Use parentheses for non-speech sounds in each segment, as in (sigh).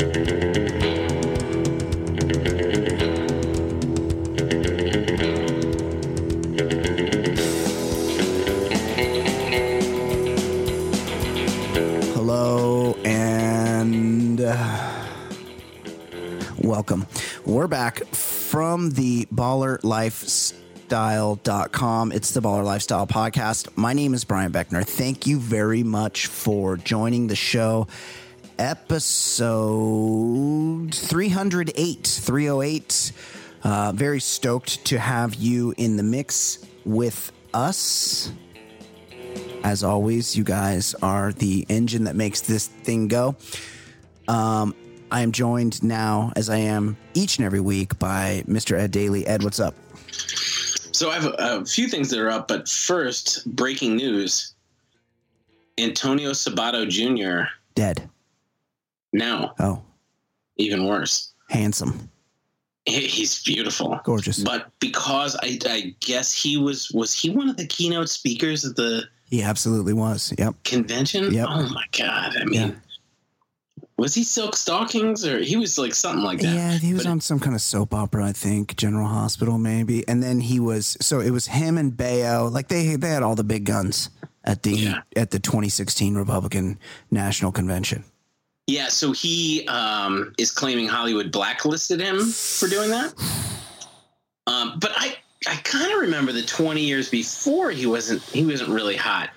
Hello and uh, welcome. We're back from the Baller Lifestyle.com. It's the Baller Lifestyle Podcast. My name is Brian Beckner. Thank you very much for joining the show. Episode 308, 308. Uh, very stoked to have you in the mix with us. As always, you guys are the engine that makes this thing go. Um, I am joined now, as I am each and every week, by Mr. Ed Daly. Ed, what's up? So I have a, a few things that are up, but first, breaking news: Antonio Sabato Jr. Dead. No, Oh, even worse. handsome, He's beautiful, gorgeous. but because I, I guess he was was he one of the keynote speakers at the He absolutely was. Yep. convention? Yep. Oh my god! I mean, Yeah. was he Silk Stockings or he was like something like that? Yeah, he was But- on some kind of soap opera, I think, General Hospital, maybe. And then he was so it was him and Baio. Like they they had all the big guns at the Yeah. at the 2016 Republican National Convention. Yeah, so he um, is claiming Hollywood blacklisted him for doing that. Um, but I, I kind of remember the 20 years before he wasn't he wasn't really hot.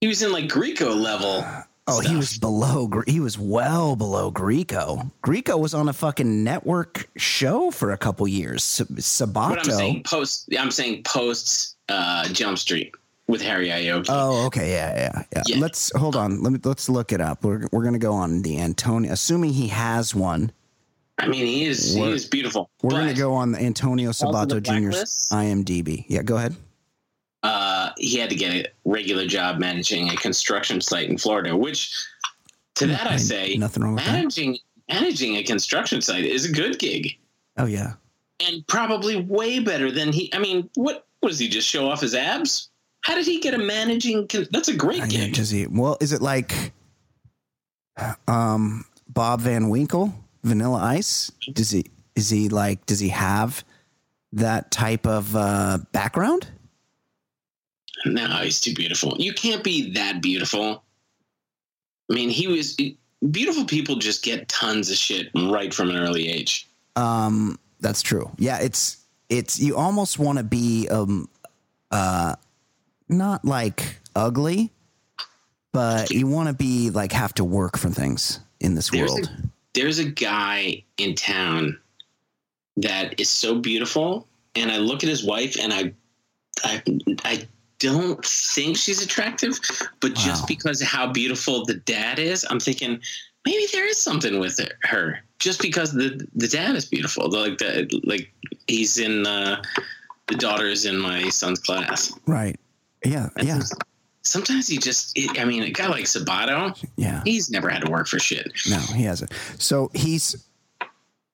He was in like Grieco level. Oh, he was below. He was well below Grieco. Grieco was on a fucking network show for a couple years. Sa- But I'm saying post. I'm saying post uh, Jump Street with Harry Ioki. Oh, okay, yeah, yeah, yeah, Yeah. Let's hold on. Let me let's look it up. We're we're gonna go on the Antonio, assuming he has one. I mean, he is We're- he is beautiful. We're gonna go on the Antonio Sabato Jr.'s? IMDb. Yeah, go ahead. uh, he had to get a regular job managing a construction site in Florida. Which, to that I Ain't say, nothing wrong with that. managing managing a construction site is a good gig Oh yeah, and probably way better than he. I mean, what what does he just show off his abs? How did he get a managing? That's a great gig. does he? Well, is it like, um, Bob Van Winkle, Vanilla Ice? Does he? Is he like? Does he have that type of uh, background? No, he's too beautiful. You can't be that beautiful. I mean, he was beautiful. People just get tons of shit right from an early age. Um, that's true. Yeah, it's it's you almost want to be um uh not like ugly, but you want to be like have to work for things in this There's world. there's a guy in town that is so beautiful and i look at his wife and i i i don't think she's attractive but Wow. just because of how beautiful the dad is i'm thinking maybe there is something with her- her just because the the dad is beautiful like the like he's in uh the daughter is in my son's class right. Yeah. Yeah. sometimes he just i mean a guy like sabato Yeah. he's never had to work for shit No, he hasn't. So he's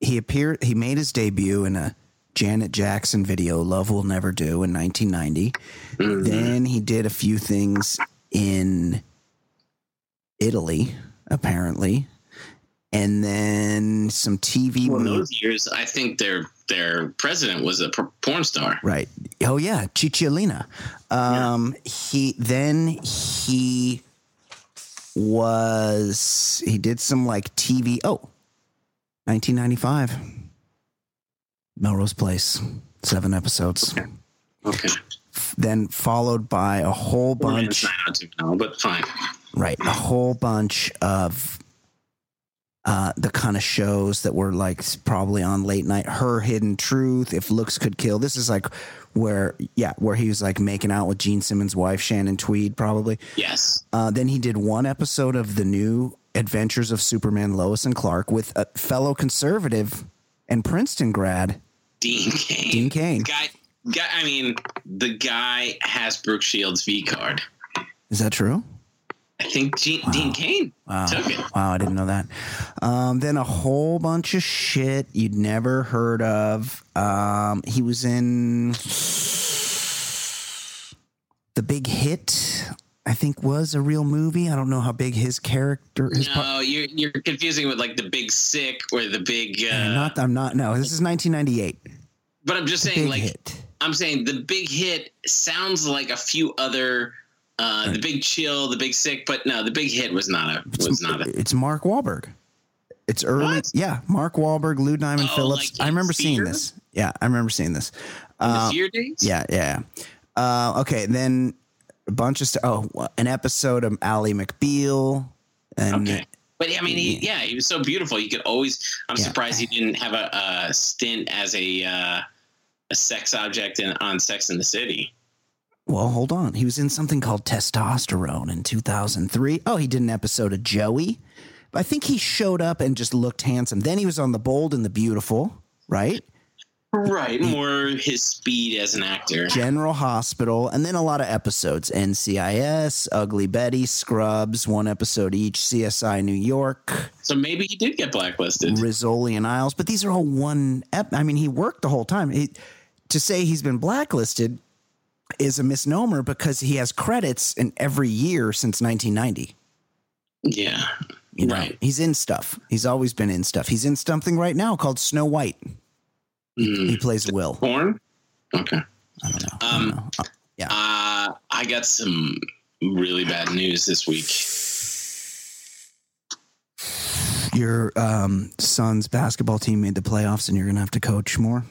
he appeared he made his debut in a Janet Jackson video, Love Will Never Do in 1990. Mhm. Then he did a few things in Italy, apparently. And then some TV Well, movies. those years, I think their their president was a por- porn star. Right. Oh yeah, Cicciolina. Um he then he was he did some like TV oh 1995 Melrose Place 7 episodes. Okay, Then followed by a whole bunch not out to but fine. right, a whole bunch of uh, the kind of shows that were like probably on late night. Her Hidden Truth, If Looks Could Kill. This is like where, yeah, where he was like making out with Gene Simmons' wife, Shannon Tweed, probably. Yes, Uh, then he did one episode of the new Adventures of Superman, Lois and Clark, with a fellow conservative and Princeton grad, Dean Cain. Dean Cain. Guy, guy. I mean, the guy has Brooke Shields' V card. Is that true? I think Gene, Dean Cain Wow. took it. Wow, I didn't know that. Um, then a whole bunch of shit you'd never heard of. Um, he was in the big hit. I think was a real movie. I don't know how big his character. His no, part- you're you're confusing with like the Big Sick or the Big. Uh, not. I'm not. No, this is 1998. but I'm just saying, like hit. I'm saying, the Big Hit sounds like a few other. Uh, the Big Chill, the Big Sick, but no, the Big Hit was not a was not a. It's Mark Wahlberg. It's early. What? Yeah, Mark Wahlberg, Lou Diamond Oh, Phillips. like I remember seeing this. Yeah, I remember seeing this. Uh, Fear days. yeah, yeah. Uh, okay, then a bunch of st- oh, an episode of Ally McBeal, and Okay. But I mean, he, yeah, he was so beautiful. You could always. I'm Yeah. surprised he didn't have a, a stint as a uh, a sex object in, on Sex in the City. Well, hold on. He was in something called Testosterone in 2003. Oh, he did an episode of Joey. I think he showed up and just looked handsome. Then he was on The Bold and the Beautiful, right? Right. More his speed as an actor. General Hospital, and then a lot of episodes NCIS, Ugly Betty, Scrubs, one episode each, CSI New York, So maybe he did get blacklisted. Rizzoli and Isles. But these are all one. Ep- I mean, he worked the whole time. He, to say he's been blacklisted is a misnomer because he has credits in every year since 1990. Yeah. You know, Right. he's in stuff. He's always been in stuff. He's in something right now called Snow White. Mm. He plays Will. Porn. Okay. I don't know. I Um, don't know. Uh, Uh, I got some really bad news this week. your um, son's basketball team made the playoffs, and you're gonna have to coach more.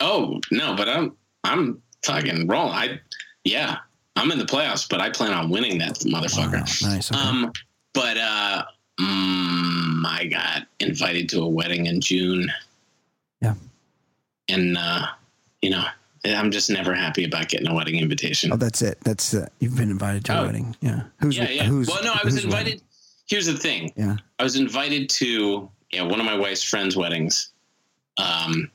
Oh no, but I'm I'm fucking wrong. I yeah, I'm in the playoffs, but I plan on winning that motherfucker. Wow, nice. Okay. Um, but uh, mm, I got invited to a wedding in June. Yeah. and uh, you know, I'm just never happy about getting a wedding invitation. oh, that's it. That's uh, you've been invited to a Oh. wedding. Yeah. Who's yeah, yeah. who's well, no, I was invited. wedding? Here's the thing. Yeah. I was invited to yeah one of my wife's friends' weddings. Um,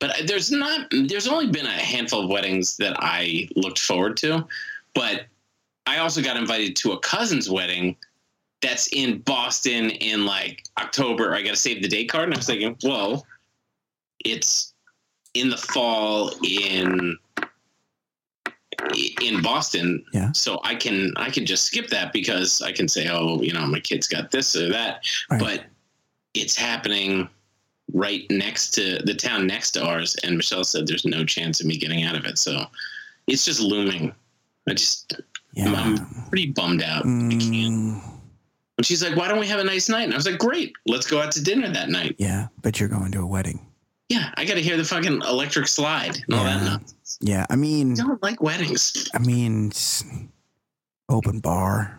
but there's not there's only been a handful of weddings that I looked forward to, but I also got invited to a cousin's wedding that's in Boston in like October. I got to save the date card, and I was thinking, well, it's in the fall in in Boston. Yeah. So I can I can just skip that because I can say, oh, you know, my kid's got this or that. Right. But it's happening right next to the town next to ours, and Michelle said there's no chance of me getting out of it. So it's just looming. I just Yeah. I'm pretty bummed out. I can't. Mm, And she's like, "Why don't we have a nice night?" And I was like, "Great, let's go out to dinner that night." yeah, but you're going to a wedding. Yeah, I got to hear the fucking electric slide and all that. Yeah. Nonsense. Yeah. I mean, I don't like weddings. I mean, open bar.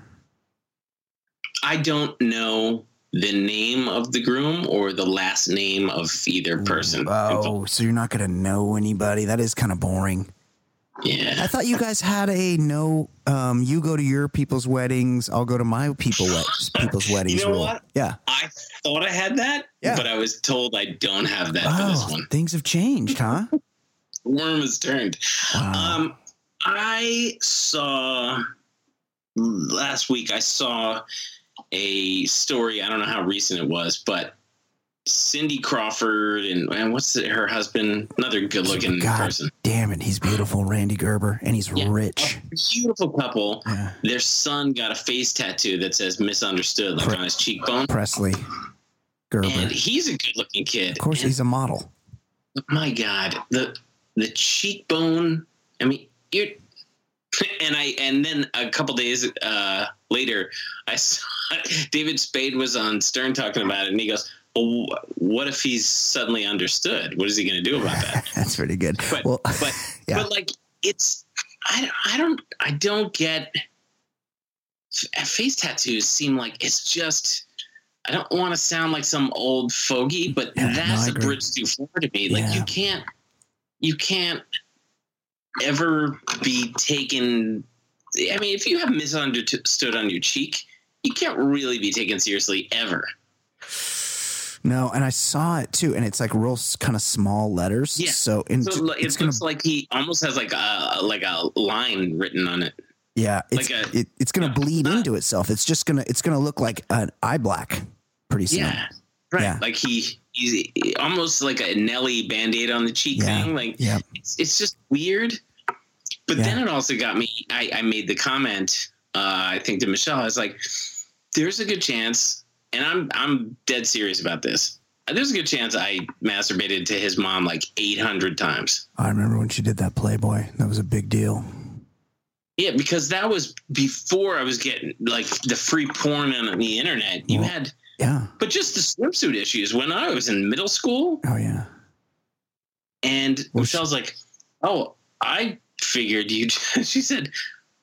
I don't know the name of the groom or the last name of either person. Oh, so you're not gonna know anybody? That is kind of boring. Yeah. I thought you guys had a no. Um, you go to your people's weddings. I'll go to my people wed- people's weddings. you know rule. what? Yeah. I thought I had that, Yeah. but I was told I don't have that for this Oh, one. things have changed, huh? (laughs) Worm has turned. Wow. Um, I saw last week. I saw a story. I don't know how recent it was, but Cindy Crawford and, and what's the, her husband? Another good-looking God person. damn it, he's beautiful, Rande Gerber, and he's Yeah. rich. Beautiful couple. Yeah. Their son got a face tattoo that says "misunderstood" like Pre- on his cheekbone, Presley Gerber. and he's a good-looking kid. Of course, And he's a model. my god the the cheekbone i mean you're (laughs) and i and then a couple days uh later i saw (laughs) david spade was on stern talking about it and he goes well, what if he's suddenly understood what is he going to do about that (laughs) That's pretty good. but well, but (laughs) yeah. but like it's i i don't i don't get face tattoos seem like it's just I don't want to sound like some old fogey, but Yeah, that's I a bridge too far to me. Like Yeah. you can't, you can't ever be taken. I mean, if you have misunderstood on your cheek, you can't really be taken seriously ever. no, and I saw it too, and it's like real kind of small letters. Yeah. So, in, So like, it's it gonna looks like he almost has like a like a line written on it. Yeah, it's Like a- it, it's gonna bleed Uh, into itself. It's just gonna it's gonna look like an eye black pretty soon. Yeah, right. Yeah. Like he he's almost like a Nelly band aid on the cheek Yeah. thing. Like Yeah. it's, it's just weird. But Yeah. then it also got me. I, I made the comment uh, I think to Michelle, I was like, "There's a good chance," and I'm I'm dead serious about this. There's a good chance I masturbated to his mom like 800 times. I remember when she did that Playboy. That was a big deal. Yeah, because that was before I was getting like the free porn on the internet. You Well- had, Yeah. but just the swimsuit issues when I was in middle school. Oh yeah. And Well, Michelle's like, "Oh, I figured you." (laughs) She said,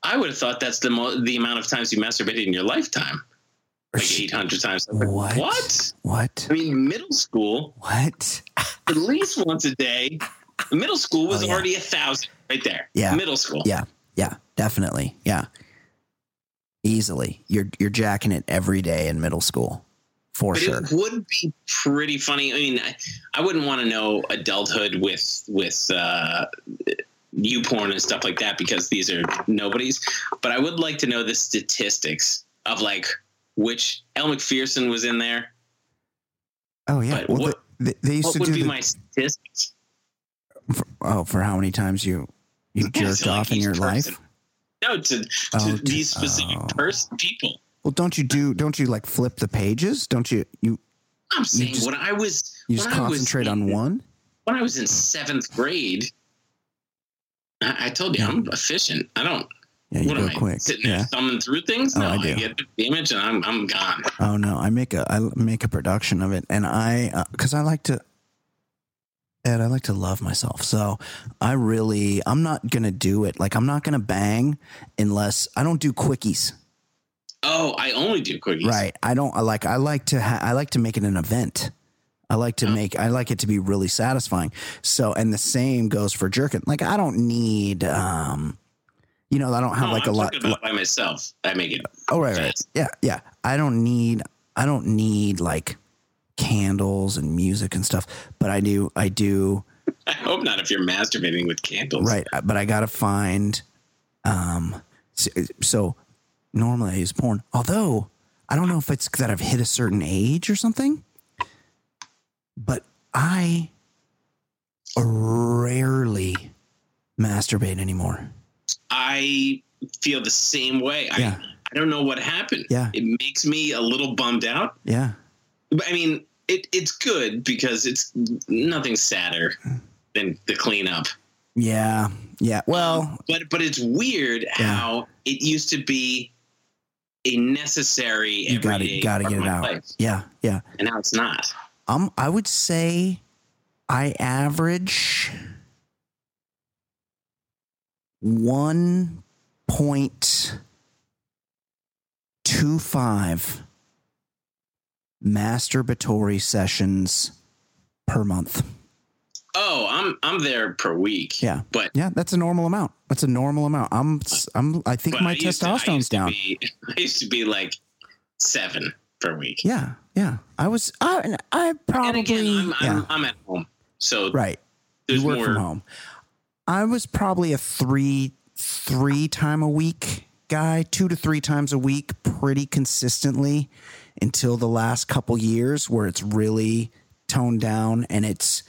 "I would have thought that's the mo- the amount of times you masturbated in your lifetime, like she- eight hundred times." Like, What? What? What? I mean, middle school, What? (laughs) at least once a day. Middle school was Oh, yeah. already a thousand right there. Yeah. middle school. Yeah. Yeah. Definitely. Yeah. Easily. You're you're jacking it every day in middle school. For But sure. it would be pretty funny. I mean, I, I wouldn't want to know adulthood with with uh, you porn and stuff like that because these are nobodies. But I would like to know the statistics of like which Elle Macpherson was in there. Oh yeah. but Well, what- they, they used What to would do be the, my statistics? for, oh for how many times you you Yeah, jerked so, like, off in your person. life. No, to, to Oh, to- these specific oh. person people. Well, don't you do? Don't you like flip the pages? Don't you? You I'm saying just- when I was you just when I was concentrate on one. when I was in seventh grade. I, I told you Yeah. I'm efficient. I don't. Yeah, you what go am I quick. sitting there Yeah. thumbing through things? Oh, No, I I, do. get the image and I'm I'm gone. Oh no, I make a I make a production of it, and I uh, because I like to. Ed, I like to love myself, so I really I'm not gonna do it. Like I'm not gonna bang unless I don't do quickies. Oh, I only do quickies. Right. I don't I like I like to ha- I like to make it an event. I like to Oh. make I like it to be really satisfying. So and the same goes for jerking. Like I don't need um you know, I don't have No, like I'm a lot about by myself. I make it. Oh right, right. Yeah, yeah. I don't need I don't need like candles and music and stuff, but I do I do (laughs) I hope not. If you're masturbating with candles, right, but I got to find um so, so normally I use porn. Although I don't know if it's that I've hit a certain age or something, but I rarely masturbate anymore. I feel the same way. Yeah. I I don't know what happened. Yeah. it makes me a little bummed out. Yeah. But I mean, it, it's good because it's nothing sadder than the cleanup. Yeah. Yeah. Well, um, But but it's weird how it used to be a necessary. you got to got to get it out. life, Yeah. Yeah. and now it's not. Um, I would say I average one point two five masturbatory sessions per month. Oh, I'm I'm there per week. Yeah. but Yeah, that's a normal amount. That's a normal amount. I'm I'm I think my I used to- I testosterone's down. be- (laughs) I used to be like seven per week. Yeah, yeah. I was I I probably and again, I'm, yeah. I'm, I'm at home, so right. there's you work more. from home. I was probably a three three time a week guy, two to three times a week, pretty consistently until the last couple years where it's really toned down and it's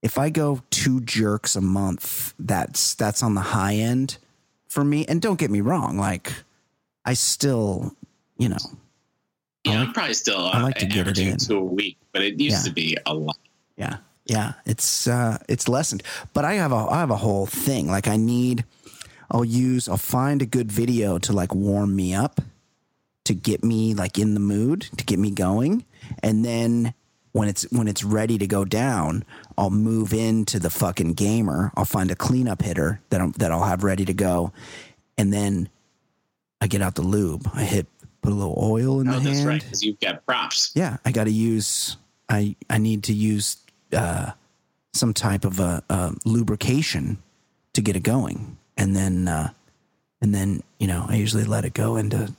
if I go two jerks a month, that's that's on the high end for me. And don't get me wrong, like I still, you know, I I'm like- probably still. I like to get it in. two a week, but it used Yeah. to be a lot. Yeah. Yeah. It's uh it's lessened. But I have a I have a whole thing. Like I need I'll use I'll find a good video to like warm me up to get me like in the mood, to get me going. And then when it's when it's ready to go down, I'll move into the fucking gamer. I'll find a cleanup hitter that I'm, that I'll have ready to go. And then I get out the lube. I hit put a little oil in Oh, the that's hand right, because you've got props. yeah i got to use i i need to use uh some type of a, a lubrication to get it going and then uh and then you know i usually let it go into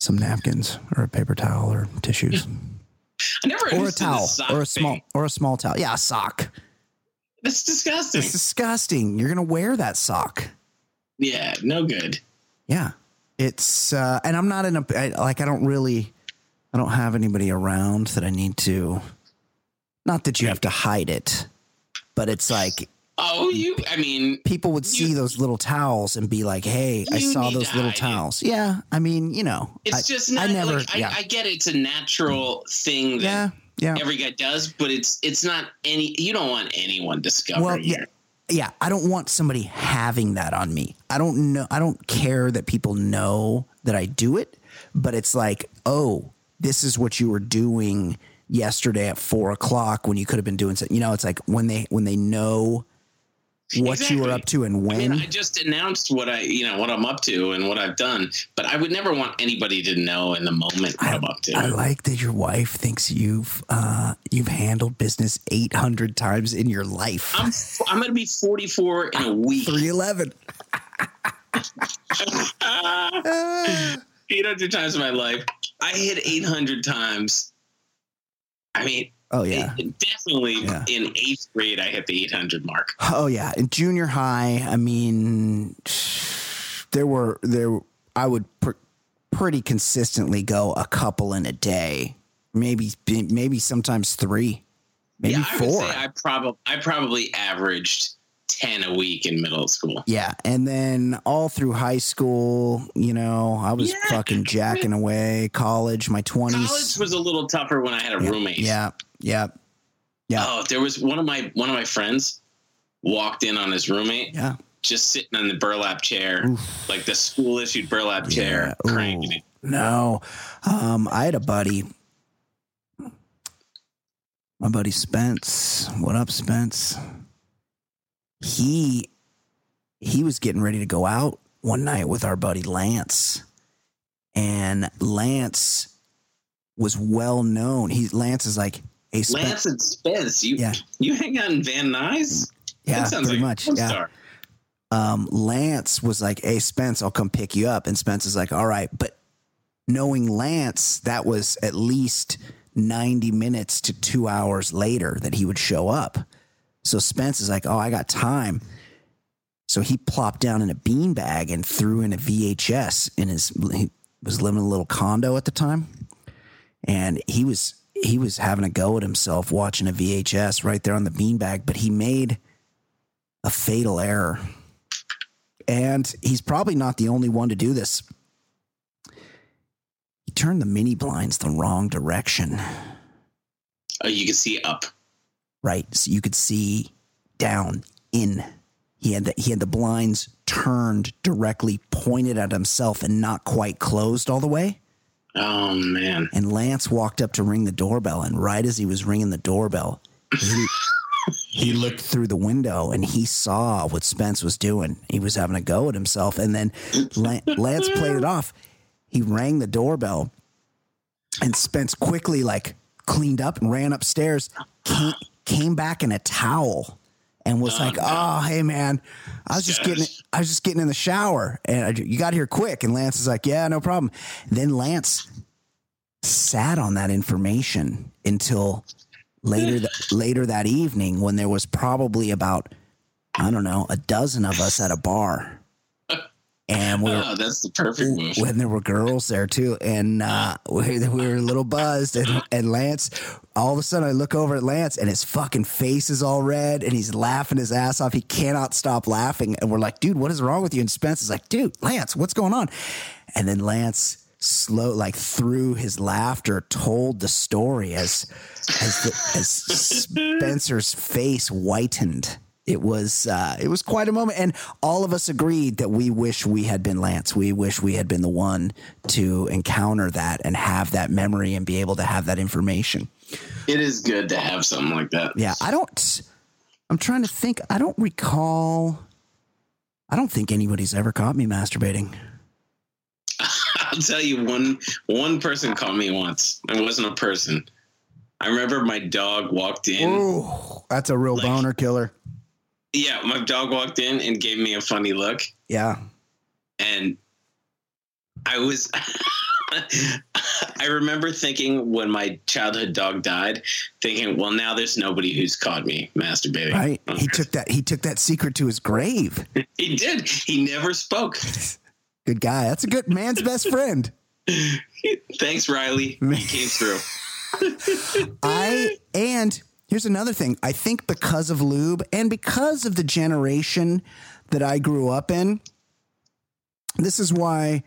some napkins or a paper towel or tissues (laughs) I never or a towel or a small thing. or a small towel yeah a sock That's disgusting. it's disgusting you're gonna wear that sock yeah, no good. yeah it's uh and i'm not in a I, like i don't really i don't have anybody around that i need to not that you have to hide it but it's like Oh, you. I mean, people would see You- those little towels and be like, "Hey, I saw those little hide it. towels." Yeah, I mean, you know, it's I, just I not. never, like, yeah, I, I get it. It's a natural thing that yeah, yeah. every guy does, but it's it's not any. You don't want anyone discovering. Well, yeah, it. Yeah. I don't want somebody having that on me. I don't know. I don't care that people know that I do it, but it's like, oh, this is what you were doing yesterday at four o'clock when you could have been doing something. You know, it's like when they when they know what you were up to and I when. mean, I just announced what I, you know, what I'm up to and what I've done, but I would never want anybody to know in the moment what I'm up to. I like that your wife thinks you've uh, you've handled business eight hundred times in your life. I'm I'm going to be 44 in a week. Three eleven. (laughs) 800 times in my life. I hit 800 times. I mean, Oh yeah. it- definitely Yeah. in eighth grade, I hit the 800 mark. Oh yeah. In junior high, I mean, there were there. I would pr- pretty consistently go a couple in a day. Maybe maybe sometimes three, maybe yeah, I would four. say I probably I probably averaged 10 a week in middle school. Yeah, and then all through high school, you know, I was Yeah. fucking jacking away. College, my twenties. College was a little tougher when I had a yeah, roommate. Yeah, yeah, yeah, Oh, there was one of my one of my friends walked in on his roommate yeah. just sitting in the burlap chair, like the school issued burlap chair, Yeah, cranking it. No, um, I had a buddy. My buddy Spence. What up, Spence? He he was getting ready to go out one night with our buddy Lance, and Lance was well known. He Lance is like, a Spence. Lance and Spence, you Yeah. you hang out in Van Nuys? yeah, that sounds pretty like much. a Yeah. star. um, Lance was like, "Hey, Spence, I'll come pick you up." And Spence is like, "All right," but knowing Lance, that was at least ninety minutes to two hours later that he would show up. So Spence is like, "Oh, I got time." So he plopped down in a beanbag and threw in a VHS in his. He was living in a little condo at the time, and he was he was having a go at himself watching a VHS right there on the beanbag. But he made a fatal error. And he's probably not the only one to do this. He turned the mini blinds the wrong direction, Oh, you can see up. Right? So you could see down in. He had the, he had the blinds turned directly pointed at himself and not quite closed all the way. Oh man. And Lance walked up to ring the doorbell, and right as he was ringing the doorbell, he, (laughs) he looked through the window and he saw what Spence was doing. He was having a go at himself, and then Lance played it off. He rang the doorbell, and Spence quickly like cleaned up and ran upstairs, came, came back in a towel. And was like, "Oh, oh hey man, I was just getting, I was just getting in the shower, and I, you got here quick." And Lance is like, "Yeah, no problem." Then Lance sat on that information until later th- (sighs) later that evening when there was probably about I don't know a dozen of us at a bar, and we were, Oh, (laughs) that's the perfect move. when there were girls there too, and uh, we, we were a little buzzed, and, and Lance. All of a sudden, I look over at Lance, and his fucking face is all red, and he's laughing his ass off. He cannot stop laughing, and we're like, "Dude, what is wrong with you?" And Spence is like, "Dude, Lance, what's going on?" And then Lance slow like through his laughter told the story as as the, as (laughs) Spencer's face whitened. It was uh, it was quite a moment, and all of us agreed that we wish we had been Lance. We wish we had been the one to encounter that and have that memory and be able to have that information. It is good to have something like that. Yeah, I don't. I'm trying to think. I don't recall. I don't think anybody's ever caught me masturbating. (laughs) I'll tell you one one person caught me once. It wasn't a person. I remember my dog walked in. Ooh, that's a real Like- boner killer. Yeah, my dog walked in and gave me a funny look. Yeah. and I was (laughs) I remember thinking when my childhood dog died, thinking, well now there's nobody who's caught me masturbating. Right. He took that. He took that secret to his grave. (laughs) He did. He never spoke. Good guy. That's a good man's best friend. (laughs) Thanks, Riley. He came through. I and Here's another thing. I think because of lube and because of the generation that I grew up in, this is why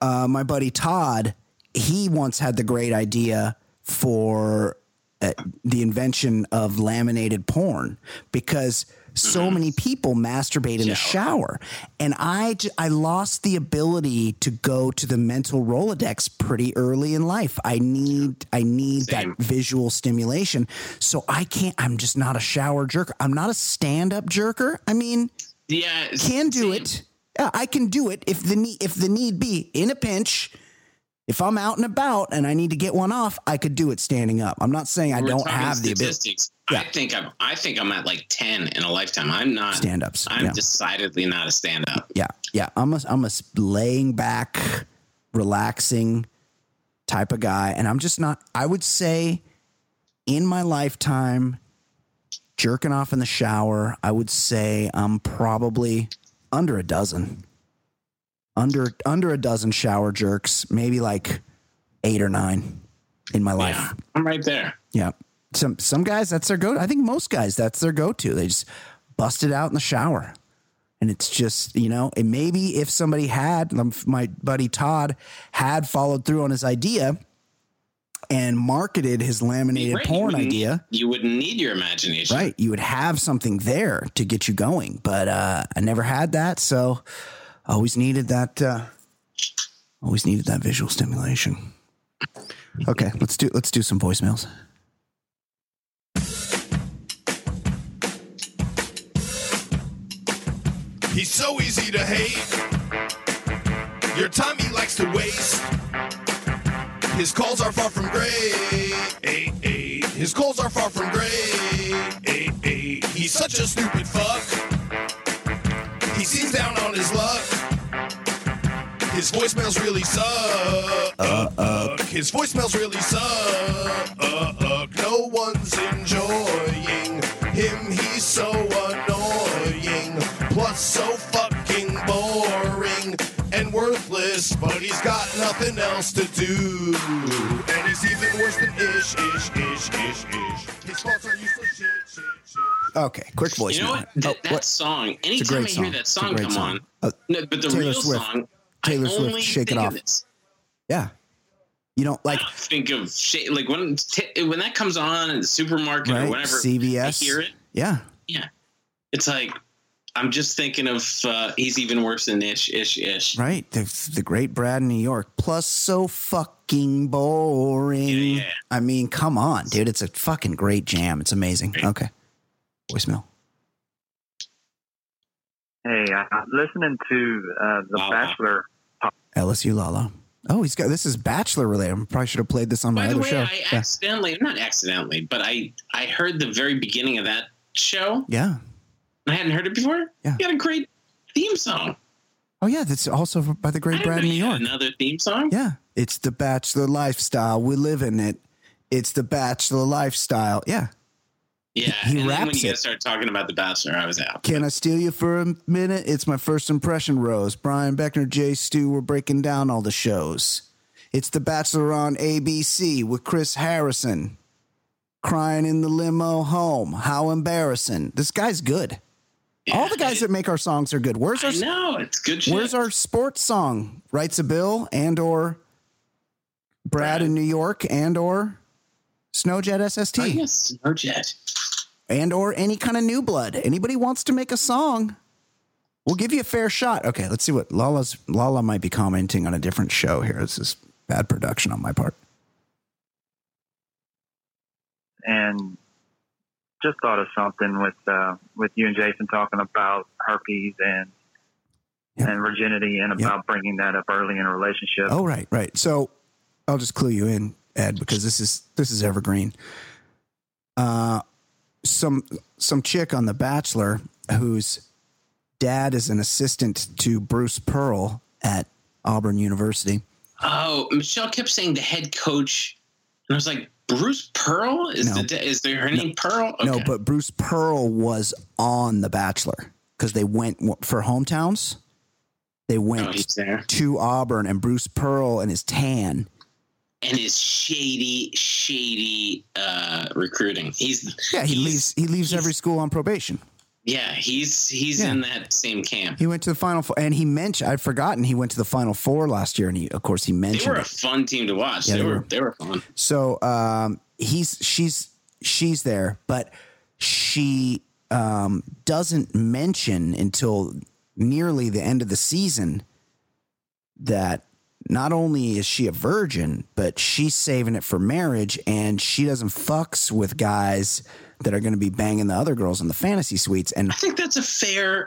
uh, my buddy Todd, he once had the great idea for uh, the invention of laminated porn because so mm-hmm. many people masturbate in the shower. And I, j- I lost the ability to go to the mental rolodex pretty early in life. I need i need Same. that visual stimulation. So i can't i'm just not a shower jerker. I'm not a stand-up jerker. I mean Yeah, can do same. it. Yeah, i can do it if the need if the need be. In a pinch if i'm out and about and i need to get one off i could do it standing up i'm not saying i We're don't have the ability. Yeah. I think I'm. I think I'm at like ten in a lifetime. I'm not. stand-ups I'm yeah. decidedly not a stand up. Yeah, yeah. I'm a I'm a laying back, relaxing type of guy, and I'm just not. I would say, in my lifetime, jerking off in the shower, I would say I'm probably under a dozen. Under under a dozen shower jerks, maybe like eight or nine in my life. Yeah, I'm right there. Yeah. Some some guys that's their go. I think most guys that's their go to. They just bust it out in the shower, and it's just you know. And maybe if somebody had my buddy Todd had followed through on his idea and marketed his laminated Right, porn wouldn't- idea, You wouldn't need your imagination. right? You would have something there to get you going. But uh, I never had that, so always needed that. Uh, always needed that visual stimulation. Okay, let's do let's do some voicemails. He's so easy to hate. Your time he likes to waste. His calls are far from great. His calls are far from great. He's such a stupid fuck. He seems down on his luck. His voicemails really suck. His voicemails really suck. No one's enjoying him. He's so annoying. Plus, so fucking boring and worthless. But he's got nothing else to do. And he's even worse than ish, ish, ish, ish, ish. His faults are useless shit, shit, shit. Okay, quick voicemail. You know what? Oh, That, that what? song. Anytime I hear song. that song come song. on, Uh, no, but the Taylor real Swift. song. Taylor I Swift, only Shake It think Off. Of this. Yeah. You don't like I think of shit like when t- when that comes on in the supermarket right? or whatever. CVS. I hear it. Yeah. Yeah, it's like I'm just thinking of uh, he's even worse than ish, ish, ish. Right. The, the great Brad in New York. Plus so fucking boring. Yeah, yeah. I mean, come on, dude. It's a fucking great jam. It's amazing. Okay. Voicemail. Hey, I'm listening to uh, The Wow. Bachelor. LSU Lala. Oh, he's got this is Bachelor related. I probably should have played this on my By the other way, show. I Yeah. accidentally, not accidentally, but I I heard the very beginning of that show. yeah. I hadn't heard it before. Yeah. You had a great theme song. Oh yeah, that's also by the great Brad New York. Another theme song. Yeah. It's the Bachelor lifestyle. We live in it. It's the Bachelor lifestyle. Yeah. Yeah, He and then when you it. guys started talking about the Bachelor, I was out. Can I steal you for a minute? It's my first impression, Rose. Brian Beckner, Jay Stu, we're breaking down all the shows. It's The Bachelor on ABC with Chris Harrison. Crying in the limo home. How embarrassing. This guy's good. all the guys I, that make our songs are good. Where's our I know it's good. Shit. Where's our sports song? Writes a bill and or Brad Brad. in New York and or Snowjet SST Oh, yes, no jet. and or any kind of new blood. Anybody wants to make a song, we'll give you a fair shot. Okay, let's see what Lala's Lala might be commenting on a different show here. This is bad production on my part. and just thought of something with uh, with you and Jason talking about herpes and Yep. and virginity and Yep. about bringing that up early in a relationship. Oh, right, right. So I'll just clue you in, Ed, because this is this is evergreen. Uh, some some chick on The Bachelor whose dad is an assistant to Bruce Pearl at Auburn University. Oh, Michelle kept saying the head coach, and I was like, Bruce Pearl is No. the is there her name Pearl? No, but Bruce Pearl was on The Bachelor because they went for hometowns. They went oh, to Auburn, and Bruce Pearl and his tan and his shady, shady uh, recruiting. He's Yeah, he he's- leaves. He leaves every school on probation. Yeah, he's he's Yeah. in that same camp. He went to the final four, and he mentioned. I'd forgotten he went to the final four last year, and he, of course, he mentioned They were a it. fun team to watch. Yeah, they, they were, were. they were fun. So um, he's she's she's there, but she um, doesn't mention until nearly the end of the season that not only is she a virgin, but she's saving it for marriage, and she doesn't fucks with guys that are going to be banging the other girls in the fantasy suites. And I think that's a fair.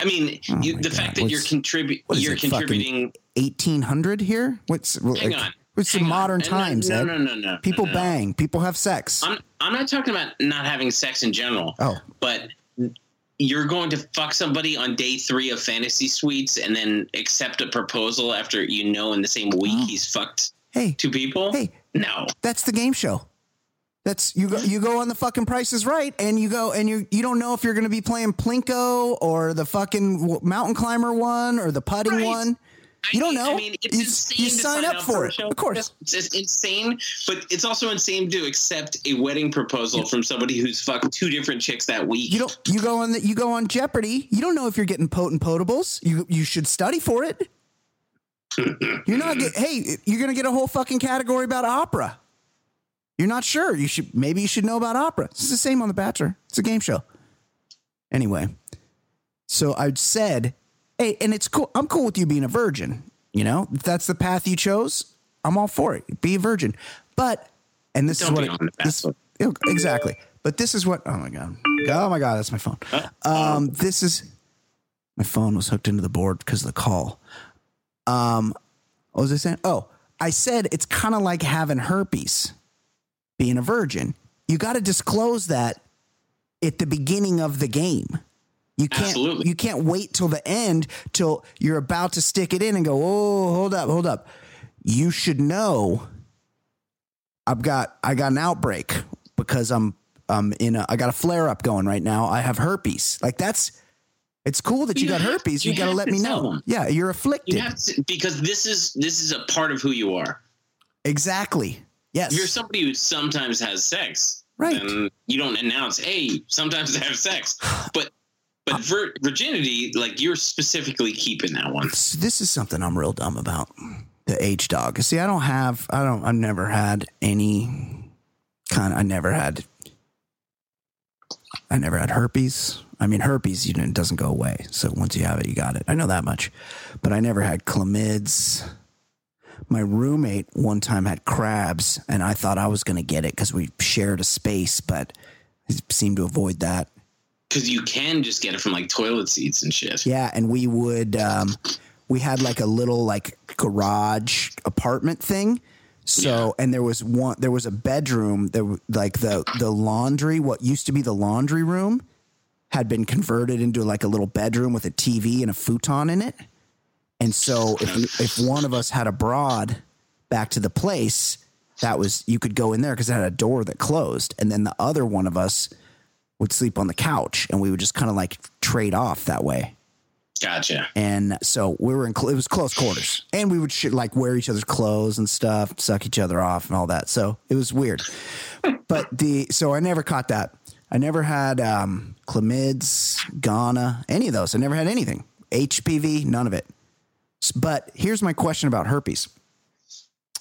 I mean, Oh you, the God, fact that you're what's- what is you're it, contributing. eighteen hundred here? What's Hang like, on, It's the hang modern No, no, times. No, Ed. no, no, no. People no. bang. People have sex. I'm I'm not talking about not having sex in general. oh, but you're going to fuck somebody on day three of fantasy suites and then accept a proposal after you know in the same week Oh. he's fucked hey, two people. hey, No, that's the game show. That's you go you go on the fucking Price is Right, and you go and you you don't know if you're going to be playing Plinko or the fucking mountain climber one or the putting Right. one. You don't know. I mean, it's You- insane you to sign up for it, of course. It's insane, but it's also insane to accept a wedding proposal from somebody who's fucked two different chicks that week. You don't you go on the you go on Jeopardy. You don't know if you're getting potent potables. You you should study for it. (laughs) You're not get, hey, you're going to get a whole fucking category about opera. You're not sure. You should maybe you should know about opera. It's the same on The Bachelor. It's a game show. Anyway, so I said, hey, and it's cool. I'm cool with you being a virgin. You know, if that's the path you chose, I'm all for it. Be a virgin. But and this Don't is what it- this- exactly. But this is what. Oh my god. Oh my god. That's my phone. Um, this is my phone was hooked into the board because of the call. Um, what was I saying? Oh, I said it's kind of like having herpes, being a virgin. You got to disclose that at the beginning of the game. You can't. Absolutely. You can't wait till the end till you're about to stick it in and go. Oh, hold up, hold up. You should know. I've got I got an outbreak because I'm I'm in a I got a flare up going right now. I have herpes. Like that's it's cool that you, You got have- herpes. You, you got to let me know. them. Yeah, you're afflicted. You to because this is this is a part of who you are. exactly. Yes. If you're somebody who sometimes has sex, Right. then you don't announce, "Hey, sometimes I have sex." (sighs) But but vir- virginity, like you're specifically keeping that one. This is something I'm real dumb about. The H dog. See, I don't have. I don't. I've never had any kind. I never had. I never had herpes. I mean, herpes, you know, it doesn't go away. So once you have it, you got it. I know that much. But I never had chlamyds. My roommate one time had crabs, and I thought I was going to get it because we shared a space, but he seemed to avoid that. Because you can just get it from like toilet seats and shit. Yeah, and we would um we had like a little like garage apartment thing. So and there was one there was a bedroom that like the the laundry what used to be the laundry room had been converted into like a little bedroom with a TV and a futon in it. And so if if one of us had a broad back to the place, that was you could go in there because it had a door that closed, and then the other one of us would sleep on the couch, and we would just kind of like trade off that way. Gotcha. And so we were in cl- it was close quarters, and we would sh- like wear each other's clothes and stuff, suck each other off, and all that. So it was weird. but the so I never caught that. I never had um, chlamyds, Ghana, any of those. I never had anything. HPV, none of it. But here's my question about herpes.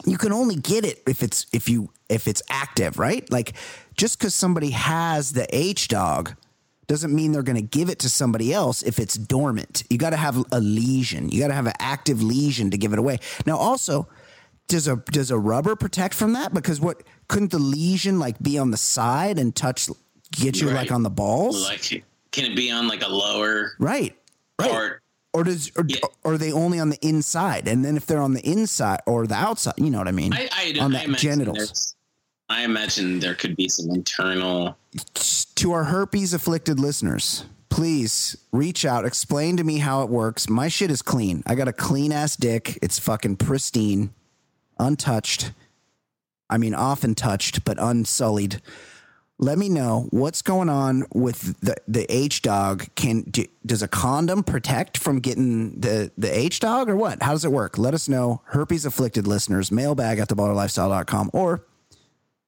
You can only get it if it's if you if it's active, right? Like just because somebody has the H dog doesn't mean they're going to give it to somebody else if it's dormant. You got to have a lesion. You got to have an active lesion to give it away. Now, also, does a does a rubber protect from that? Because what couldn't the lesion like be on the side and touch get you Right. like on the balls? Like, can it be on like a lower right. Right. part? Or does or, Yeah. or are they only on the inside? And then if they're on the inside or the outside, you know what I mean? I, I, on the genitals. I imagine there could be some internal. to our herpes afflicted listeners, please reach out, explain to me how it works. My shit is clean. I got a clean ass dick. It's fucking pristine, untouched. I mean, often touched, but unsullied. Let me know what's going on with the the H dog. Can do, does a condom protect from getting the the H dog or what? How does it work? Let us know. Herpes afflicted listeners, mailbag at theballerlifestyle.com or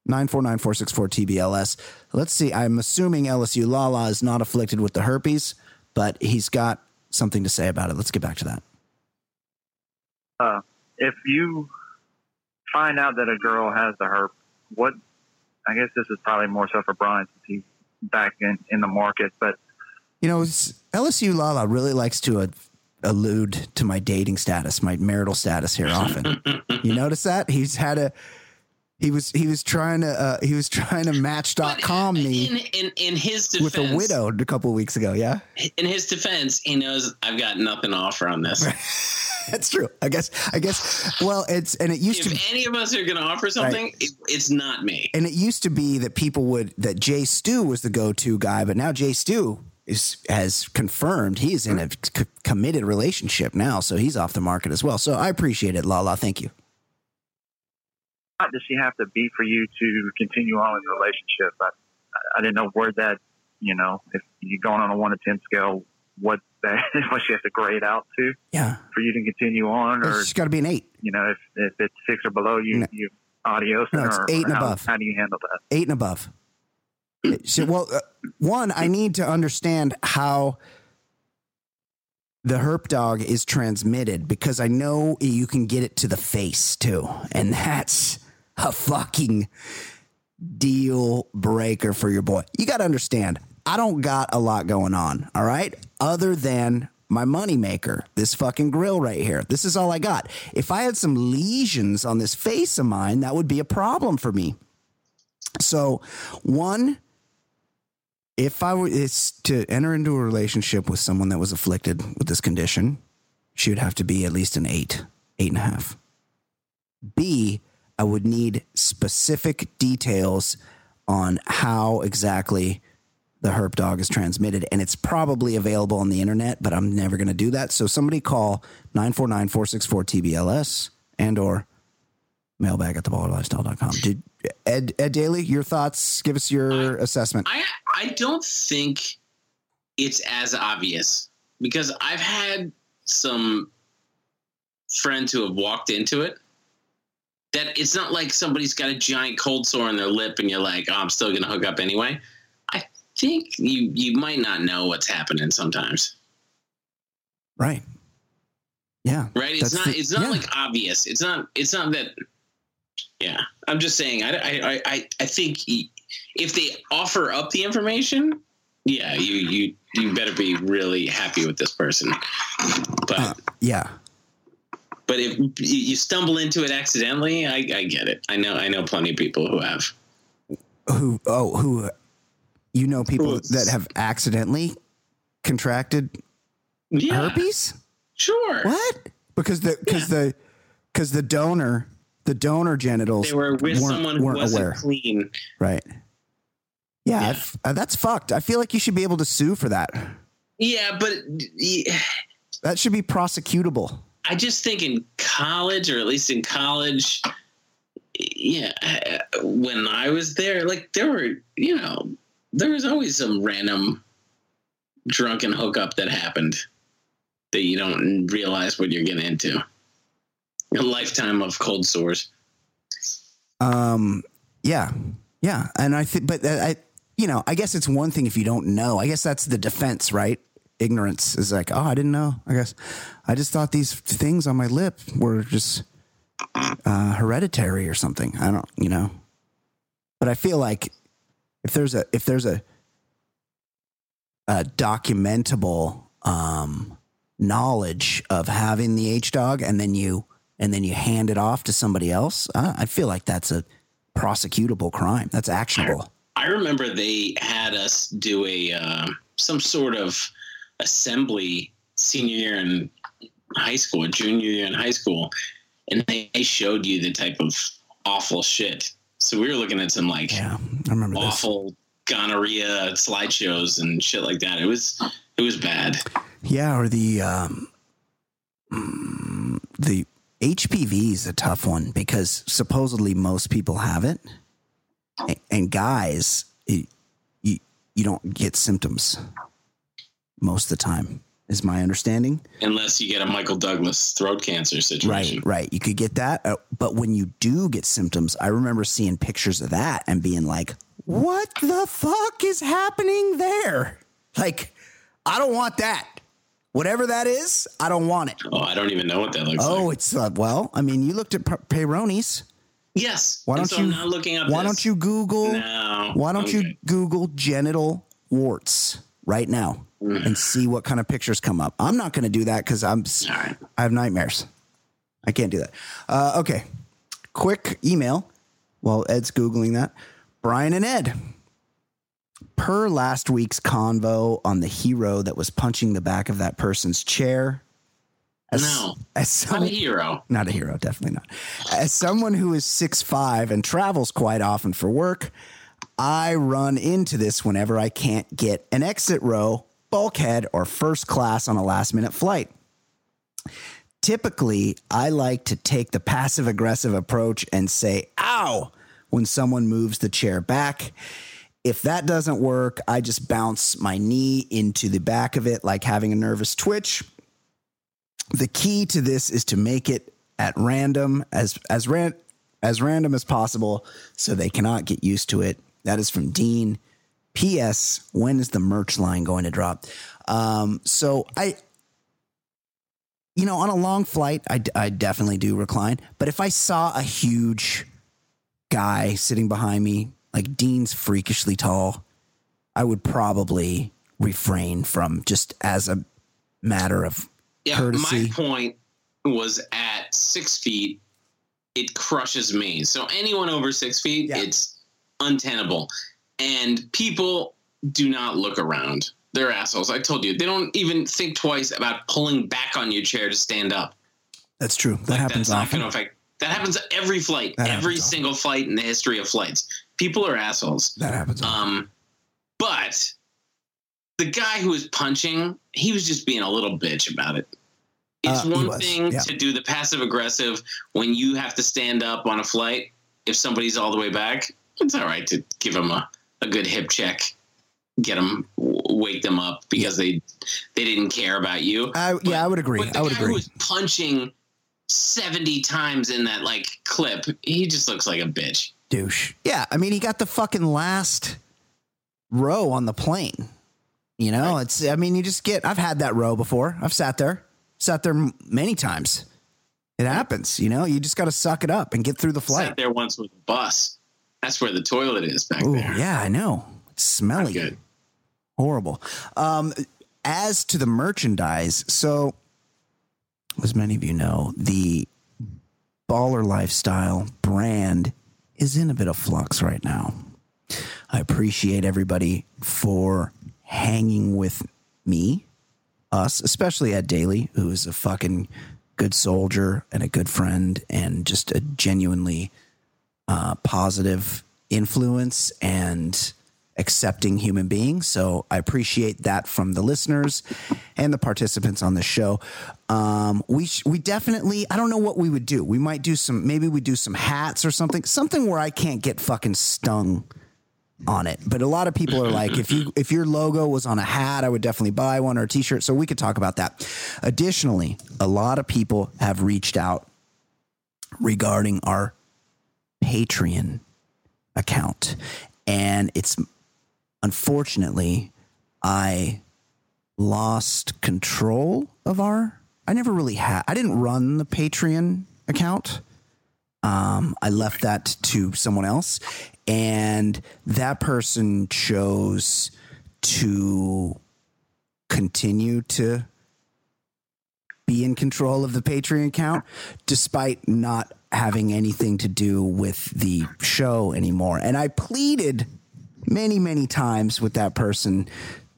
949-464-TBLS. Let's see. I'm assuming LSU Lala is not afflicted with the herpes, but he's got something to say about it. Let's get back to that. Uh, if you find out that a girl has the herp, what? I guess this is probably more so for Brian since he's back in, in the market. But You know, it's- LSU Lala really likes to uh, allude to my dating status, my marital status here often. (laughs) you notice that? He's had a he was he was trying to uh, he was trying to match.com in, me in in his defense, with a widow a couple of weeks ago, yeah? In his defense, he knows I've got nothing to offer on this. (laughs) That's true. I guess I guess well, it's and it used to if any of us are going to offer something, it, it's not me. and it used to be that people would that Jay Stu was the go-to guy, but now Jay Stu is has confirmed he's in a c- committed relationship now, so he's off the market as well. So I appreciate it, Lala. Thank you. Does she have to be for you to continue on in the relationship? I, I didn't know where that, you know, if you're going on a one to ten scale, what that (laughs) what she has to grade out to Yeah, for you to continue on, or it's got to be an eight. you know, if if it's six or below, you No. you adios, No, it's or, eight and how, above. How do you handle that? eight and above. So, well, uh, one, I need to understand how the herp dog is transmitted because I know you can get it to the face too, and that's a fucking deal breaker for your boy. You got to understand, I don't got a lot going on, all right, other than my moneymaker, this fucking grill right here. This is all I got. If I had some lesions on this face of mine, that would be a problem for me. So, one, if I were is to enter into a relationship with someone that was afflicted with this condition, she would have to be at least an eight, eight and a half. B, I would need specific details on how exactly the herp dog is transmitted. And it's probably available on the internet, but I'm never going to do that. So somebody call 949 464 TBLS and or mailbag at theballerlifestyle.com. Did Ed, Ed Daly, your thoughts? Give us your assessment. I I don't think it's as obvious because I've had some friends who have walked into it that it's not like somebody's got a giant cold sore on their lip and you're like, oh, I'm still going to hook up anyway. I think you you might not know what's happening sometimes, Right. Yeah. right? It's not the- it's not yeah. like obvious. It's not it's not that. Yeah, I'm just saying. I I I I think if they offer up the information, yeah, you you you better be really happy with this person. But Uh, yeah. But if you- stumble into it accidentally, I, I get it. I know I know plenty of people who have. Who, oh, who, you know, people it's- that have accidentally contracted Yeah, herpes? sure. What? Because the, because the, because the donor, the donor genitals They were with weren't- someone who wasn't aware. clean. Right. Yeah. Yeah. Uh, that's fucked. I feel like you should be able to sue for that. Yeah, but yeah, That should be prosecutable. I just think in college, or at least in college, yeah, when I was there, like there were, you know, there was always some random drunken hookup that happened that you don't realize what you're getting into. A lifetime of cold sores. Um, yeah, yeah, and I think, but uh, I, you know, I guess it's one thing if you don't know. I guess that's the defense, right? Ignorance is like, oh, I didn't know. I guess I just thought these things on my lip were just uh, hereditary or something. I don't, you know. But I feel like if there's a if there's a a documentable um, knowledge of having the H dog, and then you and then you hand it off to somebody else, I feel like that's a prosecutable crime. That's actionable. I remember they had us do a uh, some sort of assembly senior year in high school, junior year in high school, and they they showed you the type of awful shit. So we were looking at some like Yeah, I remember this. awful gonorrhea slideshows and shit like that. It was it was bad. Yeah, or the um, mm, the HPV is a tough one because supposedly most people have it, and guys, it, you you don't get symptoms most of the time. Is my understanding. Unless you get a Michael Douglas throat cancer situation. Right, right. You could get that, uh, but when you do get symptoms, I remember seeing pictures of that and being like, "What the fuck is happening there?" Like, I don't want that. Whatever that is, I don't want it. Oh, I don't even know what that looks Oh, like. Oh, it's uh, well. I mean, you looked at P- Peyronie's. Yes. Why don't so you? Not looking up why this. don't you Google? No. Why don't you Google genital warts right now Mm. and see what kind of pictures come up? I'm not going to do that because I'm s- All right. I have nightmares. I can't do that. Uh, okay, quick email. While Ed's googling that, Brian and Ed. Per last week's convo on the hero that was punching the back of that person's chair. As, No. as Not some, a hero. not a hero, definitely not. As someone who is 6'5 and travels quite often for work, I run into this whenever I can't get an exit row, bulkhead, or first class on a last minute flight. Typically, I like to take the passive aggressive approach and say, ow, when someone moves the chair back. If that doesn't work, I just bounce my knee into the back of it like having a nervous twitch the key to this is to make it at random as as ran as random as possible so they cannot get used to it that is from dean ps when is the merch line going to drop um so i you know on a long flight i, I definitely do recline but if i saw a huge guy sitting behind me like dean's freakishly tall i would probably refrain from just as a matter of Yeah, courtesy. my point was at six feet, it crushes me. So anyone over six feet, Yeah. it's untenable. And people do not look around. They're assholes. I told you, they don't even think twice about pulling back on your chair to stand up. That's true. That Like, happens that's not often. affect. That happens every flight, That every happens often. single flight in the history of flights. People are assholes. That happens. Um, but the guy who was punching, he was just being a little bitch about it. It's Uh, one was, thing yeah. to do the passive aggressive when you have to stand up on a flight. If somebody's all the way back, it's all right to give them a, a good hip check, get them, wake them up because they they didn't care about you. I, yeah, I would agree. But I would guy who agree. was punching seventy times in that like clip, he just looks like a bitch. Douche. Yeah, I mean, he got the fucking last row on the plane. You know, it's. I mean, you just get. I've had that row before. I've sat there, sat there many times. It happens. You know, you just got to suck it up and get through the flight. Sat there once with a bus. That's where the toilet is back Ooh, there. yeah, I know. It's smelly. Good. horrible. Um, as to the merchandise, so as many of you know, the baller lifestyle brand is in a bit of flux right now. I appreciate everybody for hanging with me, us, especially Ed Daly, who is a fucking good soldier and a good friend and just a genuinely uh, positive influence and accepting human being. So I appreciate that from the listeners and the participants on the show. Um, we sh- we definitely I don't know what we would do. We might do some maybe we do some hats or something something where I can't get fucking stung on it. But a lot of people are like, if you if your logo was on a hat, I would definitely buy one or a t-shirt. So we could talk about that. Additionally, a lot of people have reached out regarding our Patreon account. And it's unfortunately I lost control of our I never really had I didn't run the Patreon account. Um, I left that to someone else, and that person chose to continue to be in control of the Patreon account, despite not having anything to do with the show anymore. And I pleaded many, many times with that person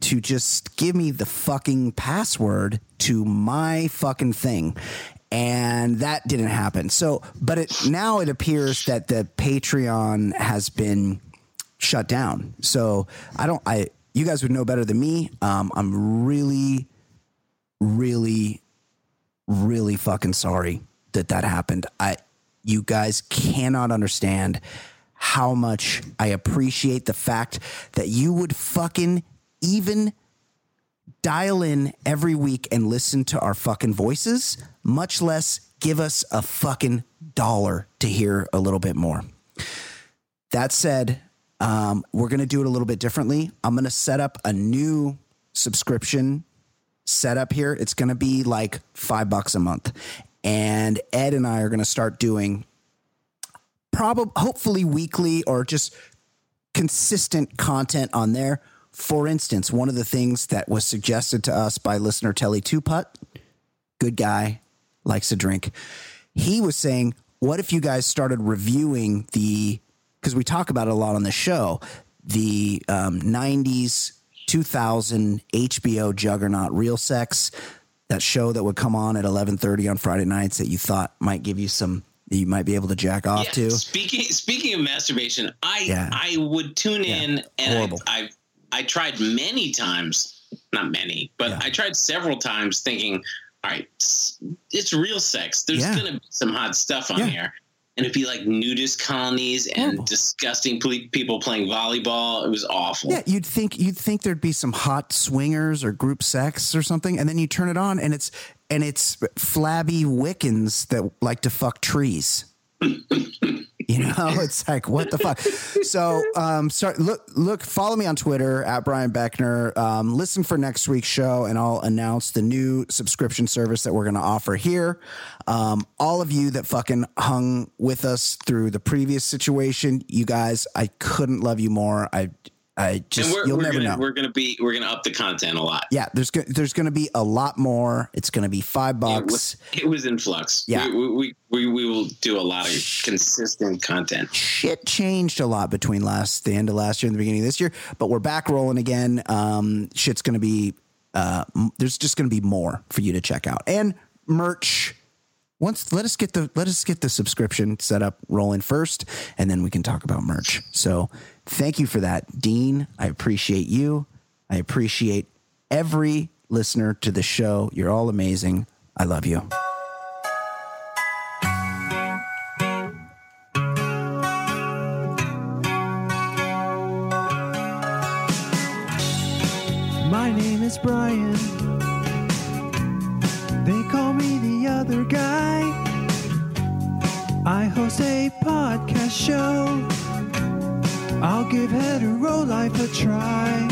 to just give me the fucking password to my fucking thing. And that didn't happen. So, but it now it appears that the Patreon has been shut down. So I don't, I, you guys would know better than me. Um, I'm really, really, really fucking sorry that that happened. I, you guys cannot understand how much I appreciate the fact that you would fucking even dial in every week and listen to our fucking voices, much less give us a fucking dollar to hear a little bit more. That said, um, we're going to do it a little bit differently. I'm going to set up a new subscription setup here. It's going to be like five bucks a month. And Ed and I are going to start doing probably, hopefully, weekly or just consistent content on there. For instance, one of the things that was suggested to us by listener Telly Tuput, good guy, likes to drink. He was saying, what if you guys started reviewing the, because we talk about it a lot on the show, the um, 90s, 2000 HBO juggernaut Real Sex, that show that would come on at 11:30 on Friday nights that you thought might give you some you might be able to jack off Yeah, to. Speaking speaking of masturbation, I Yeah. I would tune in and I, I I tried many times, not many, but Yeah. I tried several times thinking, all right, s- it's real sex. There's Yeah. gonna be some hot stuff on Yeah. here. And it'd be like nudist colonies and disgusting ple- people playing volleyball. It was awful. Yeah, you'd think you'd think there'd be some hot swingers or group sex or something, and then you turn it on and it's and it's flabby Wiccans that like to fuck trees. (laughs) you know, (laughs) it's like what the fuck. So, um, start look look follow me on Twitter at Brian Beckner. Um, listen for next week's show, and I'll announce the new subscription service that we're going to offer here. Um, all of you that fucking hung with us through the previous situation, you guys, I couldn't love you more. I I just and we're, you'll we're never gonna know. we're gonna be we're gonna up the content a lot. yeah, there's go- there's going to be a lot more. It's going to be five It bucks. was, it was in flux. Yeah. we, we, we, we will do a lot of consistent content. shit changed a lot between last the end of last year and the beginning of this year, but we're back rolling again. Um, shit's going to be uh, there's just going to be more for you to check out and merch. Once let us get the let us get the subscription set up rolling first, and then we can talk about merch. So thank you for that, Dean. I appreciate you. I appreciate every listener to the show. You're all amazing. I love you. My name is Brian. They call me the other guy. I host a podcast show. I'll give hetero life a try.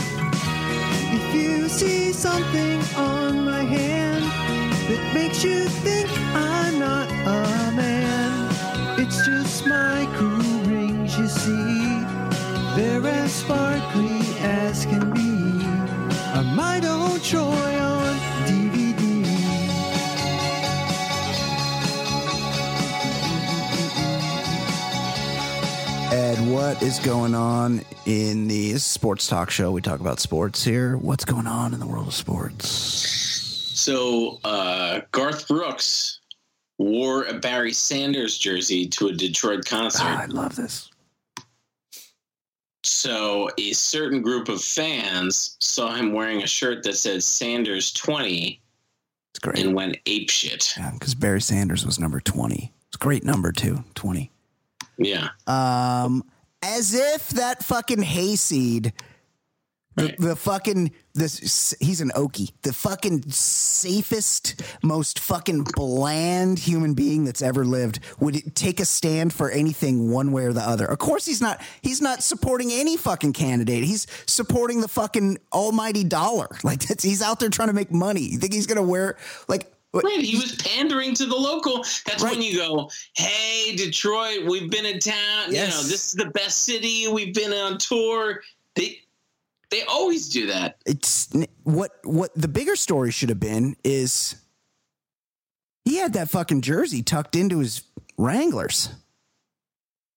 If you see something on my hand that makes you think I'm not a man, it's just my cool rings, you see. They're as sparkly as can be. A might old Troy what is going on in the this is a sports talk show? We talk about sports here. What's going on in the world of sports? So uh, Garth Brooks wore a Barry Sanders jersey to a Detroit concert. Ah, I love this. So a certain group of fans saw him wearing a shirt that said Sanders 20 It's great. and went apeshit. Yeah, because Barry Sanders was number 20. It's a great number, too. 20. Yeah. Um, as if that fucking hayseed, the, Right. the fucking this he's an Okie, the fucking safest, most fucking bland human being that's ever lived would take a stand for anything one way or the other. Of course, he's not. He's not supporting any fucking candidate. He's supporting the fucking almighty dollar. (laughs) Like that's, he's out there trying to make money. You think he's gonna wear like? Right. He was pandering to the local. That's Right. when you go, hey, Detroit, we've been in town. You know, this is the best city. We've been on tour. They they always do that. it's what what the bigger story should have been is he had that fucking jersey tucked into his Wranglers.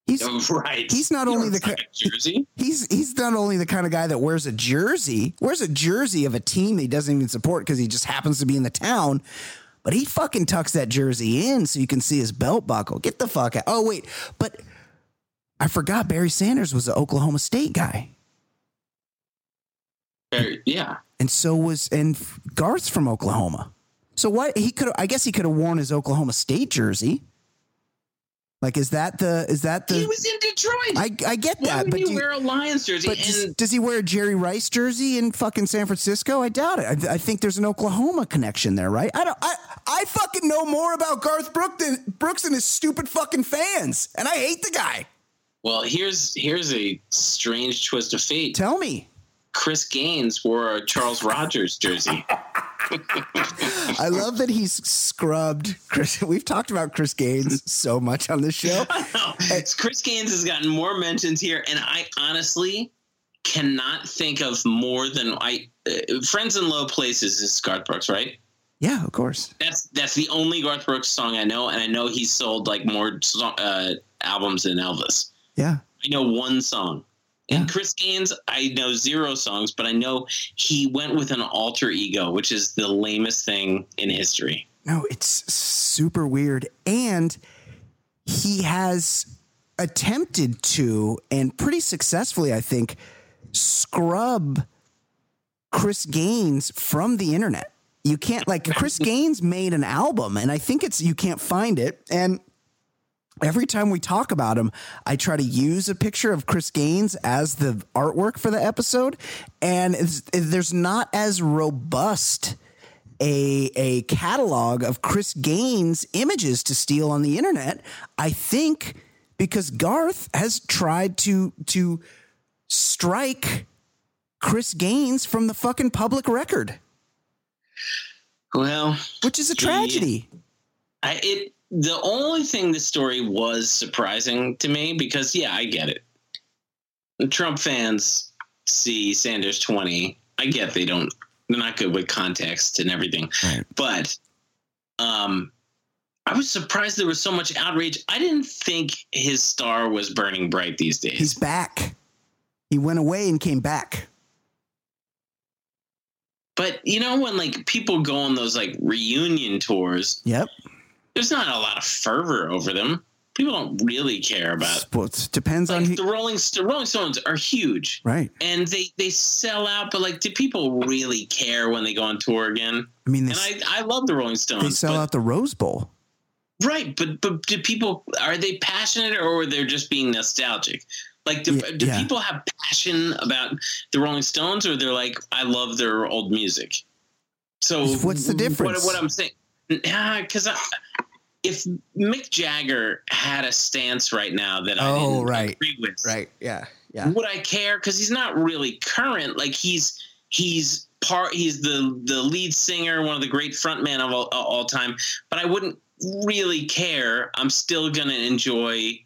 He's Oh, (laughs) right. he's not You only the fucking jersey. he's he's not only the kind of guy that wears a jersey, wears a jersey of a team that he doesn't even support because he just happens to be in the town. But he fucking tucks that jersey in so you can see his belt buckle. Get the fuck out. Oh wait, but I forgot Barry Sanders was an Oklahoma State guy. Very- Yeah. and so was and Garth's from Oklahoma. So what he could I guess he could have worn his Oklahoma State jersey. Like, is that the is that the? he was in Detroit. I I get Why that, would but you do you, wear a Lions jersey? but does, and does he wear a Jerry Rice jersey in fucking San Francisco? I doubt it. I, I think there's an Oklahoma connection there, right? I don't. I I fucking know more about Garth Brooks than Brooks than his stupid fucking fans, and I hate the guy. well, here's here's a strange twist of fate. Tell me. Chris Gaines wore a Charles Rogers jersey. (laughs) I love that he's scrubbed. Chris, (laughs) we've talked about Chris Gaines so much on this show. (laughs) It's Chris Gaines has gotten more mentions here, and I honestly cannot think of more than I. Uh, Friends in Low Places is Garth Brooks, right? Yeah, of course. That's that's the only Garth Brooks song I know, and I know he's sold like more uh, albums than Elvis. Yeah. I know one song. And Yeah. Chris Gaines, I know zero songs, but I know he went with an alter ego, which is the lamest thing in history. No, it's super weird. And he has attempted to, and pretty successfully, I think, scrub Chris Gaines from the internet. You can't, like, Chris (laughs) Gaines made an album, and I think it's, you can't find it. And every time we talk about him, I try to use a picture of Chris Gaines as the artwork for the episode. And there's not as robust a a catalog of Chris Gaines images to steal on the internet. I think because Garth has tried to to strike Chris Gaines from the fucking public record, Well, which is a tragedy. I, it the only thing this story was surprising to me because yeah, I get it. Trump fans see Sanders twenty. I get they don't. They're not good with context and everything. Right. But um, I was surprised there was so much outrage. I didn't think his star was burning bright these days. He's back. He went away and came back. but you know when like people go on those like reunion tours, Yep. There's not a lot of fervor over them. People don't really care about. Well, it depends on Like who. the Rolling St- Rolling Stones are huge, Right. and they they sell out. But like, do people really care when they go on tour again? I mean, they, And I I love the Rolling Stones. they sell but- out the Rose Bowl. Right, but but do people are they passionate or are they're just being nostalgic? Like, do, Yeah, do yeah. people have passion about the Rolling Stones, or they're like, I love their old music? So What's the difference? What, what I'm saying, because if Mick Jagger had a stance right now that I Oh, didn't right. agree with, Yeah. Yeah. would I care? Because he's not really current. Like he's he's part. He's the the lead singer, one of the great frontmen of all, all time. But I wouldn't really care. I'm still gonna enjoy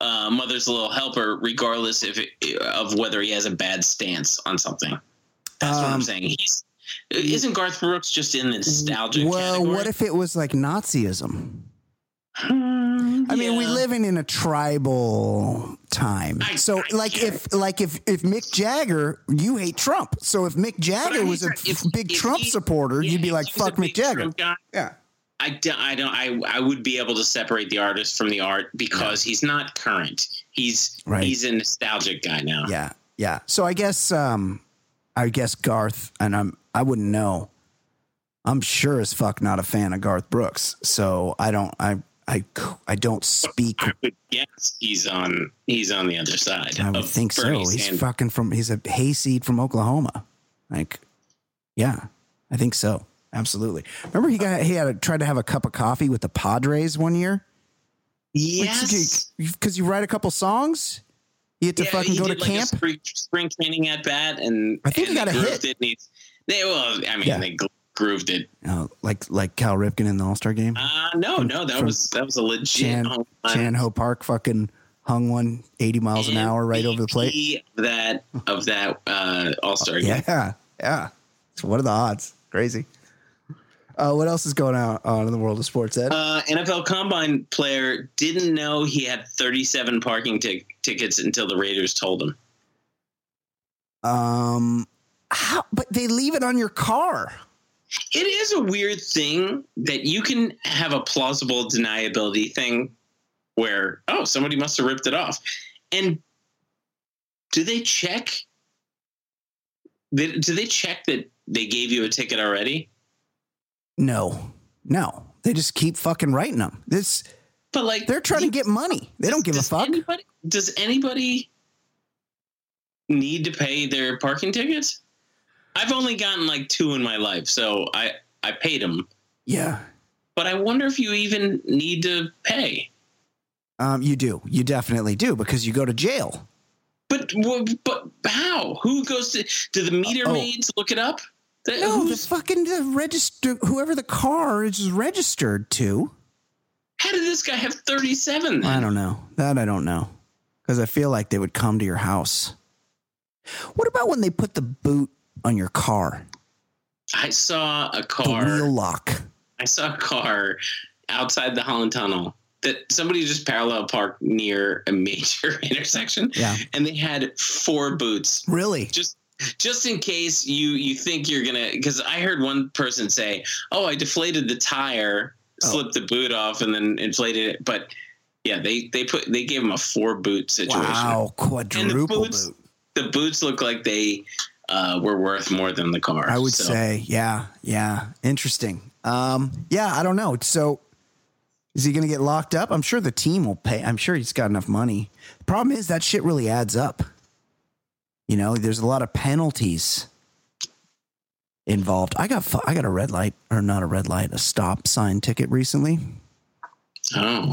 uh, Mother's Little Helper, regardless if it, of whether he has a bad stance on something. That's what I'm Um, saying. He's isn't Garth Brooks just in the nostalgic Well, category? what if it was like Nazism? I mean, we Yeah. living in a tribal time. I- so, I like, if like if if Mick Jagger, you hate Trump. So if Mick Jagger I mean, was a if- big if Trump he- supporter, yeah, you'd be like, "Fuck Mick Jagger." Guy, Yeah. I, don't, I don't I I would be able to separate the artist from the art because he's not current. He's Right. he's a nostalgic guy now. Yeah, yeah. So I guess um I guess Garth and I'm I wouldn't know. I'm sure as fuck not a fan of Garth Brooks. So I don't I I I don't speak I would guess he's on he's on the other side. I would of think Bernie so. He's fucking from he's a hayseed from Oklahoma. Like yeah, I think so. Absolutely. Remember he got he had a, tried to have a cup of coffee with the Padres one year? yes. Because you write a couple songs, you get to Yeah, fucking he go to like, a camp. spring, spring training at bat, and I think he got a hit. It and he's, they well, I mean, Yeah. they grooved it. Know, like like Cal Ripken in the All Star game. Uh no, no, that was that was a legit Chan home. Chan Ho Park fucking hung one 80 miles an hour right over the plate. That of that uh, All Star game. Yeah, yeah. So what are the odds? Crazy. Uh, what else is going on, in the world of sports, Ed? Uh, NFL Combine player didn't know he had 37 parking tic- tickets until the Raiders told him. Um, how? But they leave it on your car. It is a weird thing that you can have a plausible deniability thing where, oh, somebody must have ripped it off. And do they check? Do they check that they gave you a ticket already? No, no. They just keep fucking writing them. This but like They're trying to get money. They don't give a fuck. Anybody, does anybody need to pay their parking tickets? I've only gotten like two in my life, so I I paid them. Yeah. But I wonder if you even need to pay. Um, you do. You definitely do because you go to jail. But but how? Who goes to? Do the meter Oh. maids look it up? The- No, the who's- fucking the register whoever the car is registered to. How did this guy have thirty seven? I don't know. That I don't know. Because I feel like they would come to your house. What about when they put the boot on your car? I saw a The car. wheel lock. I saw a car outside the Holland Tunnel that somebody just parallel parked near a major (laughs) intersection, Yeah. and they had four boots Really? just just in case you you think you're gonna. Because I heard one person say, "Oh, I deflated the tire. Slipped the boot off, and then inflated it." But yeah, they they put they gave him a four boot situation. Wow. Quadruple boots- boot. The boots look like they uh, were worth more than the car. I would So- say, yeah, yeah. Interesting. Um, yeah, I don't know. So is he gonna get locked up? I'm sure the team will pay. I'm sure he's got enough money. The problem is that shit really adds up. You know, there's a lot of penalties involved. I got I got a red light or not a red light, a stop sign ticket recently, Oh,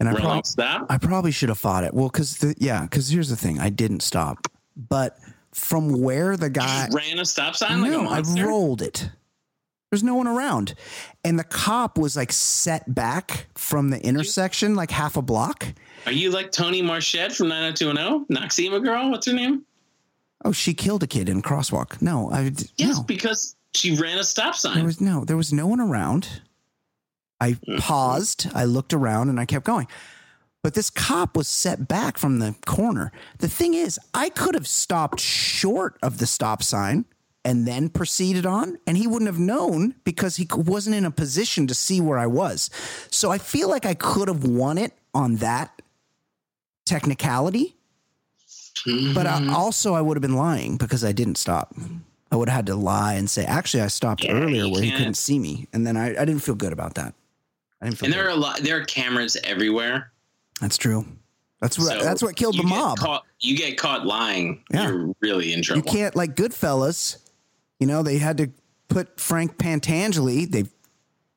and I probably stop. I probably should have fought it. Well, because the yeah, because here's the thing, I didn't stop, but from where the guy ran a stop sign like no, I monster. rolled it. There's no one around, and the cop was like set back from the intersection, like half a block. Are you like Toni Marchette from 90210? Noxzema girl? What's her name? Oh, she killed a kid in a crosswalk. No, I Yes, no. because she ran a stop sign. There was no, there was no one around. I Mm-hmm. paused, I looked around, and I kept going. But this cop was set back from the corner. The thing is, I could have stopped short of the stop sign and then proceeded on, and he wouldn't have known because he wasn't in a position to see where I was. So I feel like I could have won it on that technicality, but I, also I would have been lying because I didn't stop. I would have had to lie and say, actually, I stopped Yeah, earlier where he can't. couldn't see me, and then I, I didn't feel good about that. I didn't feel. and good. there are a lot. There are cameras everywhere. That's true. That's what So that's what killed the mob. Caught, you get caught lying. Yeah. You're really in trouble. you can't like Goodfellas. You know they had to put Frank Pentangeli. They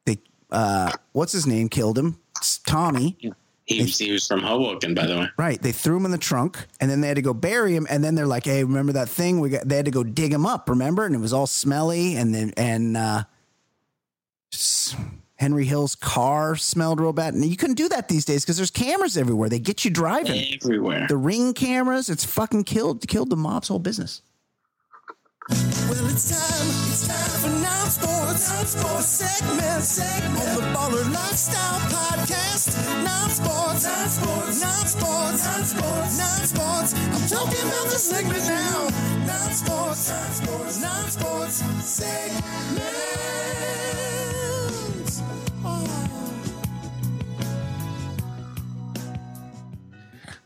they uh what's his name killed him. It's Tommy. He, was- he was from Hoboken, by the way. Right. They threw him in the trunk and then they had to go bury him. And then they're like, hey, remember that thing? We got they had to go dig him up, remember? And it was all smelly and then and uh Henry Hill's car smelled real bad. And you couldn't do that these days because there's cameras everywhere. They get you driving. Everywhere. The ring cameras, it's fucking killed killed the mob's whole business. Well, it's time, it's time for non sports, non sports segment, segment on the Baller Lifestyle Podcast. Non sports, non sports, non sports, non sports, non sports. I'm talking about the segment now. Non sports, non sports, non sports segment. Oh.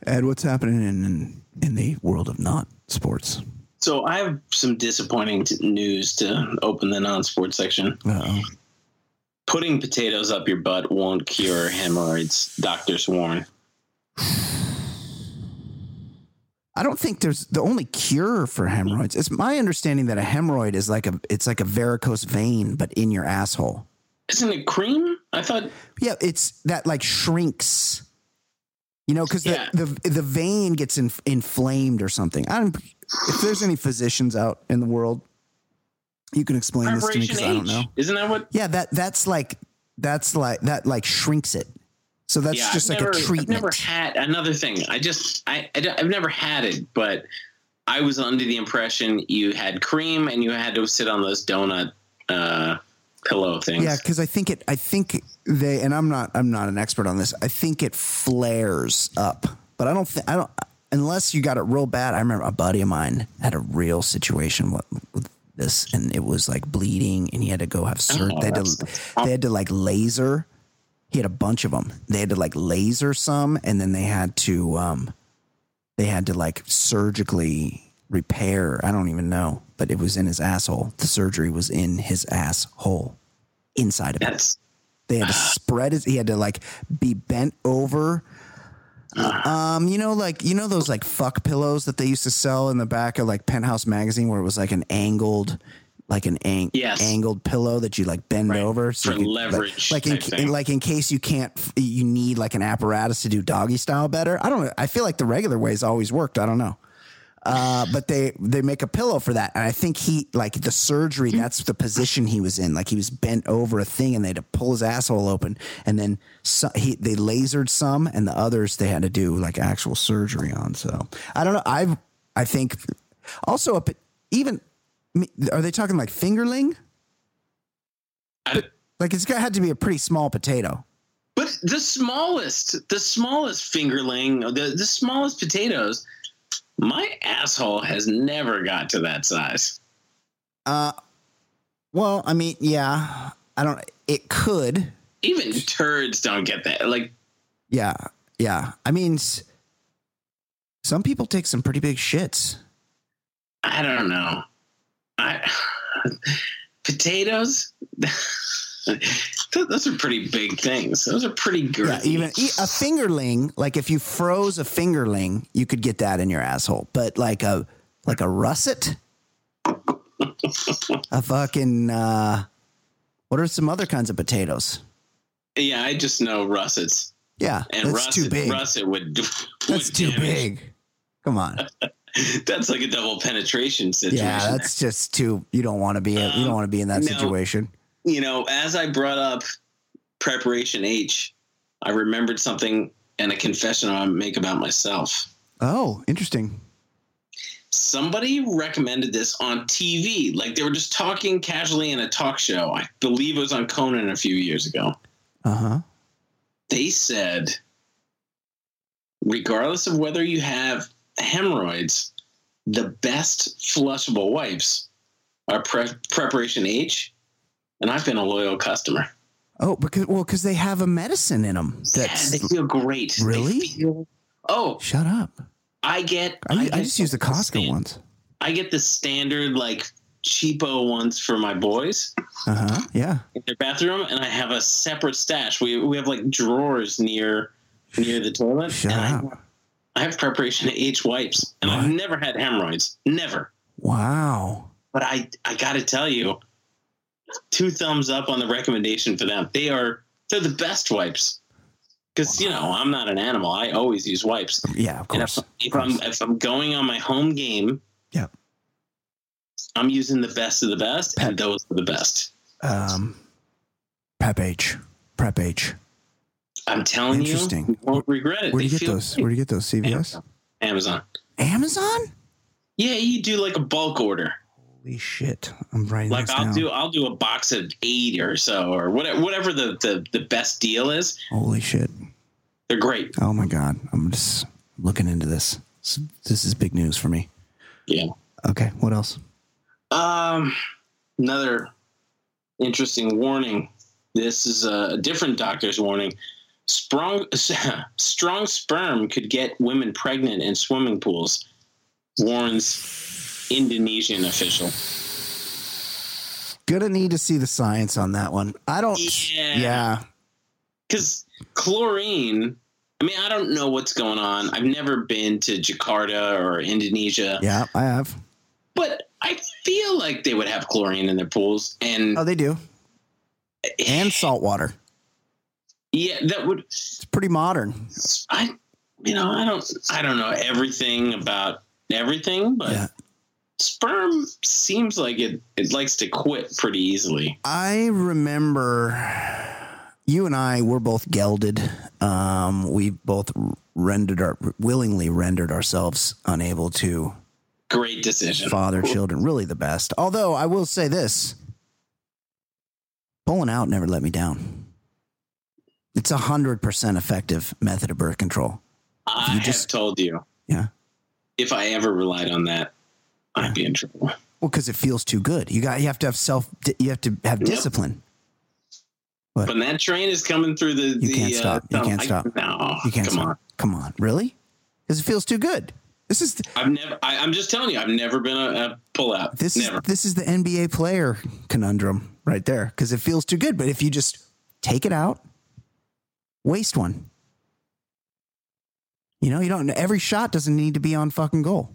Ed, what's happening in, in in the world of not sports? So I have some disappointing t- news to open the non-sports section. Uh-oh. Putting potatoes up your butt won't cure hemorrhoids. Doctors warn. I don't think there's the only cure for hemorrhoids. It's my understanding that a hemorrhoid is like a it's like a varicose vein, but in your asshole. Isn't it cream? I thought. Yeah, it's that like shrinks. You know, because Yeah. the, the the vein gets in, inflamed or something. I don't. If there's any physicians out in the world, you can explain this to me because I don't know. Isn't that what? Yeah, that that's like that's like that like shrinks it. So that's yeah, just I've like never, a treatment. I've never had another thing. I just I, I I've never had it, but I was under the impression you had cream and you had to sit on those donut uh, pillow things. Yeah, because I think it. I think they, and I'm not. I'm not an expert on this. I think it flares up, but I don't think. I don't. Unless you got it real bad. I remember a buddy of mine had a real situation with, with this, and it was like bleeding, and he had to go have surgery. Oh, they, had to, they had to like laser. He had a bunch of them. They had to like laser some, and then they had to. um They had to like surgically repair. I don't even know, but it was in his asshole. The surgery was in his asshole, inside of it. They had to spread his. He had to like be bent over. Um, you know, like you know those like fuck pillows that they used to sell in the back of like Penthouse magazine, where it was like an angled, like an ang- Yes. angled pillow that you like bend Right. over For you could, like- leverage like, in, type thing. like in case you can't, you need like an apparatus to do doggy style better. I don't. know. I feel like the regular ways always worked. I don't know. Uh, but they they make a pillow for that, and I think he like the surgery. That's the position he was in. Like he was bent over a thing, and they had to pull his asshole open, and then so, he they lasered some, and the others they had to do like actual surgery on. So I don't know. I I think also up even are they talking like fingerling? I- Like it's got had to be a pretty small potato. But the smallest, the smallest fingerling, the, the smallest potatoes, my asshole has never got to that size. Uh, well, I mean, yeah, I don't. It could. Even turds don't get that. Like, Yeah, yeah. I mean, some people take some pretty big shits. I don't know. I (sighs) potatoes. (laughs) Those are pretty big things. Those are pretty Yeah, girthy. even a fingerling. Like if you froze a fingerling, you could get that in your asshole. But like a like a russet, (laughs) a fucking. uh What are some other kinds of potatoes? yeah, I just know russets, Yeah, and that's russet, too big. russet would. that's would too damage. big. Come on. (laughs) That's like a double penetration situation. Yeah, that's just too. You don't want to be. you don't want to be in that no. situation. You know, as I brought up preparation H, I remembered something and a confession I make about myself. Oh, interesting. Somebody recommended this on TV. Like they were just talking casually in a talk show. I believe it was on Conan a few years ago. Uh huh. They said, regardless of whether you have hemorrhoids, the best flushable wipes are pre- preparation H. And I've been a loyal customer. Oh, because well, because they have a medicine in them. That's yeah, they feel great. Really? feel- oh, shut up. I get. I, I, get just use the Costco ones. I get the standard like cheapo ones for my boys Uh huh. Yeah. in their bathroom, and I have a separate stash. We we have like drawers near near the toilet. Shut and I- up. I, have preparation H wipes, and I've never had hemorrhoids. Never. Wow. But I I got to tell you, two thumbs up on the recommendation for them. They are they're the best wipes. Because you know I'm not an animal. I always use wipes. Yeah, of And if, course. if I'm if I'm going on my home game, Yeah. I'm using the best of the best, and those are the best. Um, Prep H. Prep H. I'm telling you, Interesting. you won't regret it. Where do you They get those? great. Where do you get those? CVS? Amazon. Amazon? Yeah, you do like a bulk order. Holy shit! I'm writing Like this I'll down. do I'll do a box of eight or so, or whatever whatever the the, the best deal is. Holy shit! They're great. Oh my god! I'm just looking into this. This- This is big news for me. Yeah. Okay, what else? Um, another interesting warning. This is a different doctor's warning. Strong, (laughs) strong sperm could get women pregnant in swimming pools, warns Indonesian official. Gonna need to see the science on that one. I don't. Yeah. Yeah. Because chlorine, I mean, I don't know what's going on. I've never been to Jakarta or Indonesia, Yeah, I have. but I feel like they would have chlorine in their pools. And Oh, they do. And (sighs) salt water. yeah, that would It's pretty modern. I you know, I don't I don't know everything about everything, but Yeah. Sperm seems like it it likes to quit pretty easily. I remember you and I were both gelded. Um, we both rendered our willingly rendered ourselves unable to Great decision. father children. Really the best. Although I will say this pulling out never let me down. It's a hundred percent effective method of birth control. I you just- told you. Yeah. If I ever relied on that, I'd be in trouble. Well, because it feels too good. You got you have to have self you have to have Yep. discipline. When that train is coming through the, You the can't uh, stop. You can't I- stop. No, You can't come stop. on. Come on. Really? Because it feels too good. This is I've never. I, I'm just telling you, I've never been a, a pullout. This never. is this is the NBA player conundrum right there because it feels too good. But if you just take it out, waste one. You know, you don't. Every shot doesn't need to be on fucking goal.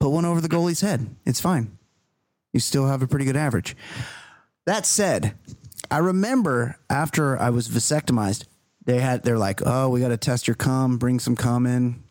Put one over the goalie's head. It's fine. You still have a pretty good average. That said, I remember after I was vasectomized, they had they're like, "Oh, we got to test your cum. Bring some cum in.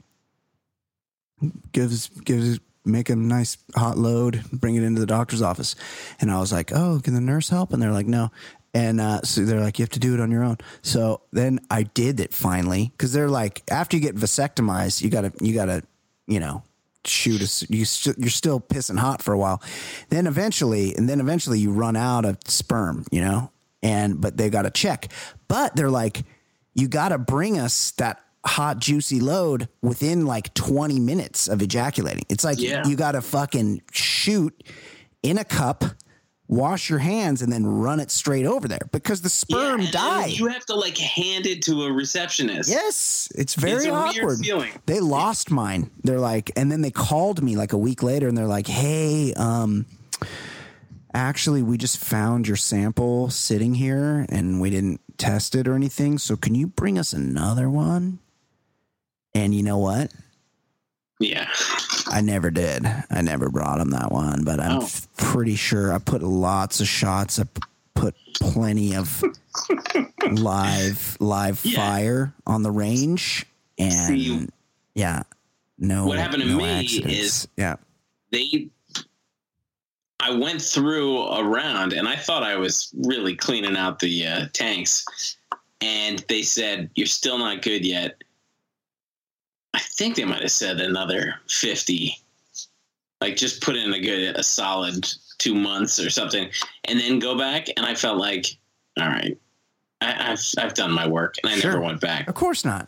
Gives gives make a nice hot load. Bring it into the doctor's office." And I was like, "Oh, can the nurse help?" And they're like, "No." And uh, so they're like, "You have to do it on your own." So then I did it finally because they're like, after you get vasectomized, you gotta you gotta you know shoot a, you st- you're still pissing hot for a while. Then eventually and then eventually you run out of sperm you know? And but they got to check. But they're like you got to bring us that hot juicy load within like 20 minutes of ejaculating. It's like Yeah. you got to fucking shoot in a cup wash your hands and then run it straight over there because the sperm then die You have to like hand it to a receptionist. Yes, it's very It's a weird awkward. feeling. They lost mine. They're like, and then they called me like a week later, and they're like, "Hey, um, actually, we just found your sample sitting here, and we didn't test it or anything. So can you bring us another one?" And you know what? Yeah. I never did. I never brought him that one, but I'm Oh. f- pretty sure I put lots of shots. I put plenty of (laughs) live live Yeah. fire on the range, and See, yeah, no. what happened to no me accidents. is- yeah, They I went through a round and I thought I was really cleaning out the uh, tanks. And they said, You're still not good yet. I think they might have said another 50. Like just put in a good, a solid two months or something, and then go back. And I felt like, all right, I, I've, I've done my work and I Sure. never went back. of course not.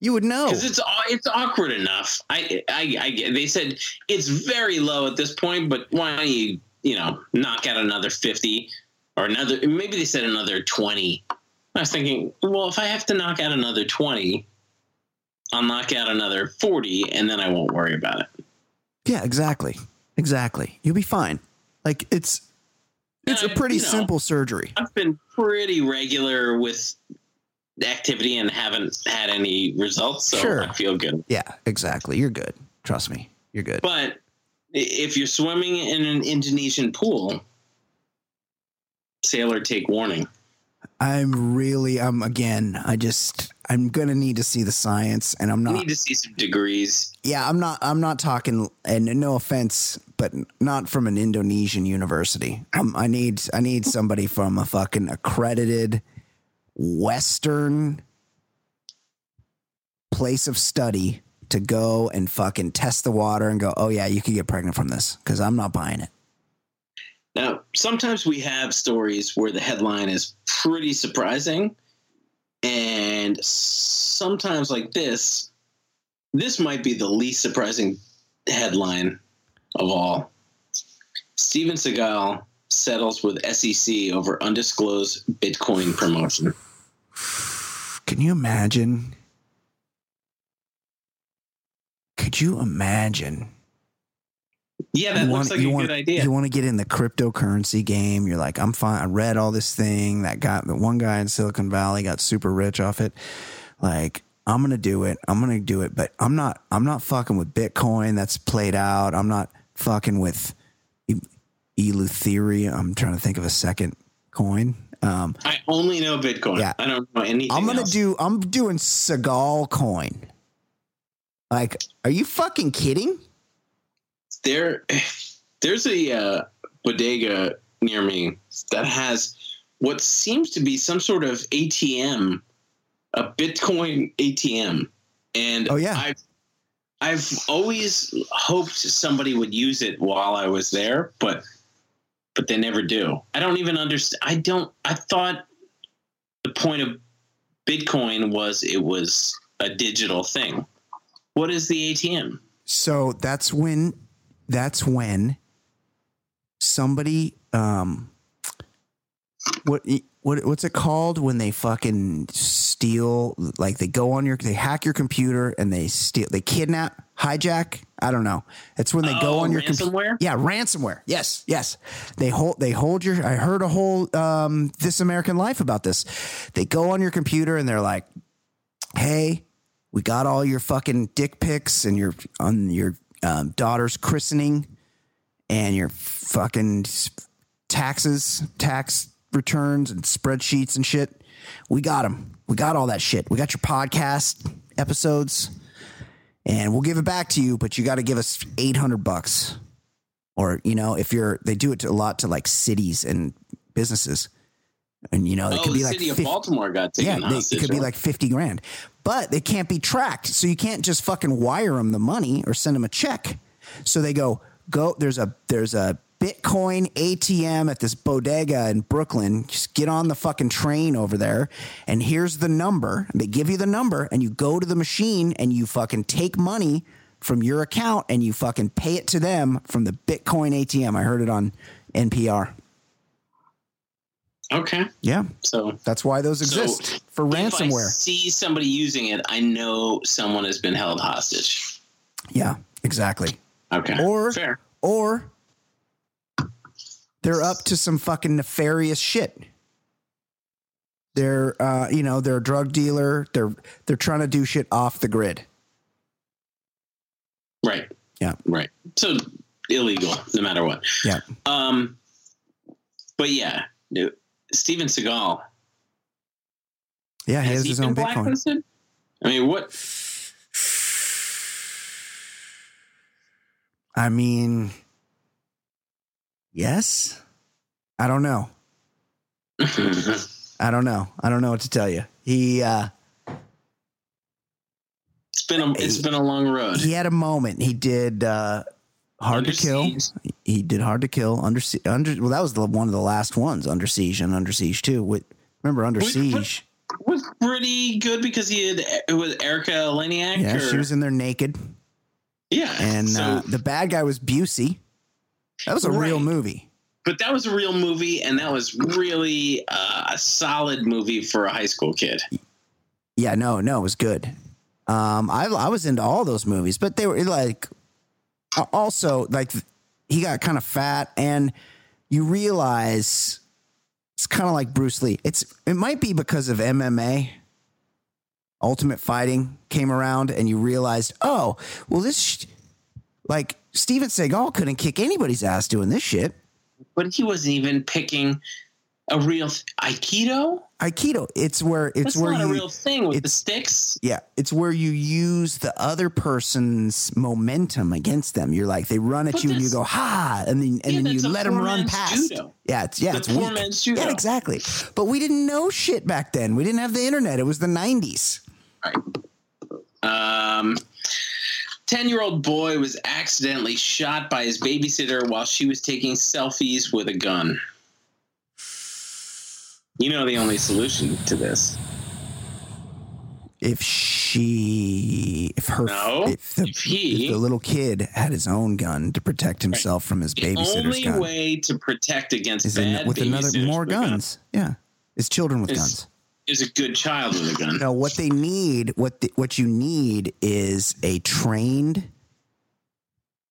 You would know. because it's it's awkward enough. I, I I they said it's very low at this point, but why don't you you know knock out another fifty or another? Maybe they said another twenty. I was thinking, well, if I have to knock out another twenty, I'll knock out another forty, and then I won't worry about it. Yeah, exactly, exactly. You'll be fine. Like it's it's a Uh, pretty you know. simple surgery. I've been pretty regular with activity and haven't had any results, so Sure. I feel good. Yeah, exactly. You're good. Trust me, you're good. But if you're swimming in an Indonesian pool, sailor take warning. I'm really, I'm again, I just, I'm gonna need to see the science, and I'm not You need to see some degrees. yeah, I'm not. I'm not talking, and no offense, but not from an Indonesian university. Um, I need, I need somebody from a fucking accredited Western place of study to go and fucking test the water and go, oh yeah, you could get pregnant from this because I'm not buying it. Now, sometimes we have stories where the headline is pretty surprising, and sometimes like this, this might be the least surprising headline of all. Steven Seagal settles with SEC over undisclosed Bitcoin promotion. Can you imagine? Could you imagine? Yeah, that you looks wanna- like a wanna- good idea. You want to get in the cryptocurrency game. You're like, I'm fine. I read all this thing that got the one guy in Silicon Valley got super rich off it. Like, I'm gonna do it. I'm gonna do it, but I'm not. I'm not fucking with Bitcoin. That's played out. I'm not fucking with E- Ethereum. I'm trying to think of a second coin. Um, I only know Bitcoin. Yeah. I don't know anything. I'm gonna else. do. I'm doing Seagal coin. Like, are you fucking kidding? There. There's a uh, bodega near me that has what seems to be some sort of ATM, a Bitcoin ATM, and Oh, yeah. I've I've always hoped somebody would use it while I was there, but but they never do. I don't even understand. I don't. I thought the point of Bitcoin was it was a digital thing. What is the ATM? So that's when that's when somebody um what what what's it called when they fucking steal like they go on your they hack your computer and they steal they kidnap hijack. I don't know. It's when they go Oh, on your computer. Yeah, ransomware. Yes, yes. They hold they hold your. I heard a whole um, This American Life about this. They go on your computer and they're like, "Hey, we got all your fucking dick pics and your on your um, daughter's christening and your fucking taxes, tax returns and spreadsheets and shit. We got them. We got all that shit. We got your podcast episodes." and we'll give it back to you, but you got to give us 800 bucks. Or, you know, if you're, they do it a lot to like cities and businesses. And, you know, it oh, could be like, city of Baltimore got yeah, taken they, it could be like 50 grand, but they can't be tracked. So you can't just fucking wire them the money or send them a check. So they go, go, there's a, there's a Bitcoin ATM at this bodega in Brooklyn. Just get on the fucking train over there. And here's the number. They give you the number and you go to the machine and you fucking take money from your account and you fucking pay it to them from the Bitcoin ATM. I heard it on NPR. Okay. Yeah. So That's why those So, exist for if I ransomware. see somebody using it, I know someone has been held hostage. Yeah, exactly. Okay. Or fair. or they're up to some fucking nefarious shit. They're uh, you know, they're a drug dealer. They're they're trying to do shit off the grid. Right. Yeah. Right. So illegal, no matter what. Yeah. Um, but yeah, Steven Seagal Yeah, he has has his been own Bitcoin. blacklisted? I mean, what? I mean, yes. I don't know. (laughs) I don't know. I don't know what to tell you. He uh been a it's been a long road. he had a moment. He did uh Hard Under to Kill. Siege. He did Hard to Kill. Under under well, that was the one of the last ones. Under Siege and Under Siege too. With remember Under Siege? was pretty good because he had it was Erika Eleniak. Yeah, or, she was in there naked, yeah, and so, uh, the bad guy was Busey. That was a real movie. but that was a real movie, and that was really uh, a solid movie for a high school kid. Yeah, no, no, it was good. Um, I I was into all those movies, but they were like also like he got kind of fat, and you realize it's kind of like Bruce Lee. It's it might be because of MMA. Ultimate Fighting came around, and you realized, oh, well, this sh- like Steven Seagal couldn't kick anybody's ass doing this shit. But he wasn't even picking a real th- Aikido. Aikido, it's where it's That's where not you a real thing with the sticks. Yeah, it's where you use the other person's momentum against them. You're like they run at But you and you go ha, and then and Yeah, then you let them run past. judo. Yeah, it's yeah, That's it's poor weak. man's judo. Yeah, exactly. But we didn't know shit back then. We didn't have the internet. It was the '90s. Um, 10 year old boy was accidentally shot by his babysitter while she was taking selfies with a gun. You know the only solution to this. If she, if her, No, if the, if he- if the little kid had his own gun to protect himself from his The babysitter's only gun, way to protect against is bad in, with another more with a gun guns. Yeah, is children with guns. is a good child with a gun. No, what they need, what the, what you need is a trained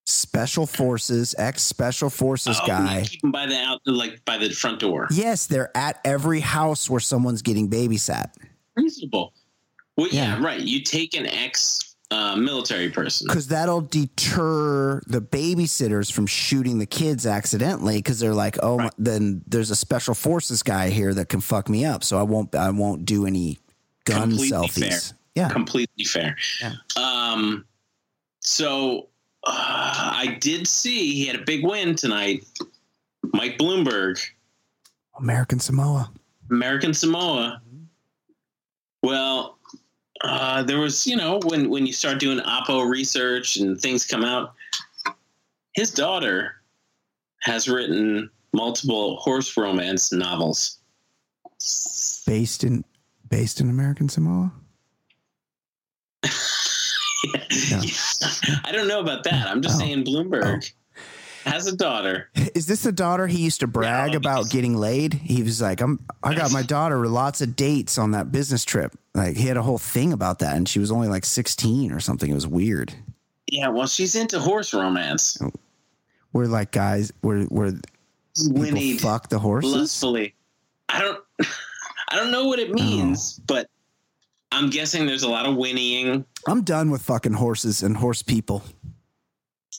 special forces, ex special forces Oh, guy. keep them by the out, like by the front door. Yes, they're at every house where someone's getting babysat. Reasonable. Well, yeah, Yeah. right. You take an ex uh, military person. Because that'll deter the babysitters from shooting the kids accidentally. Because they're like, oh, Right. then there's a special forces guy here that can fuck me up, so I won't. I won't do any gun Completely selfies. fair. Yeah, completely fair. Yeah. Um, so uh, I did see he had a big win tonight. Mike Bloomberg, American Samoa. American Samoa. Well, uh, there was, you know, when when you start doing Oppo research and things come out, his daughter has written multiple horse romance novels. Based in based in American Samoa. (laughs) (laughs) I don't know about that. I'm just Oh. saying Bloomberg oh. has a daughter. Is this the daughter he used to brag Yeah, about getting laid? He was like, "I'm I got my (laughs) daughter lots of dates on that business trip." Like he had a whole thing about that, and she was only like 16 or something. It was weird. Yeah, well, she's into horse romance. Oh. We're like guys. We're we're Winnie fuck the horses. lustfully. I don't, (laughs) I don't know what it oh. means, but I'm guessing there's a lot of whinnying. I'm done with fucking horses and horse people.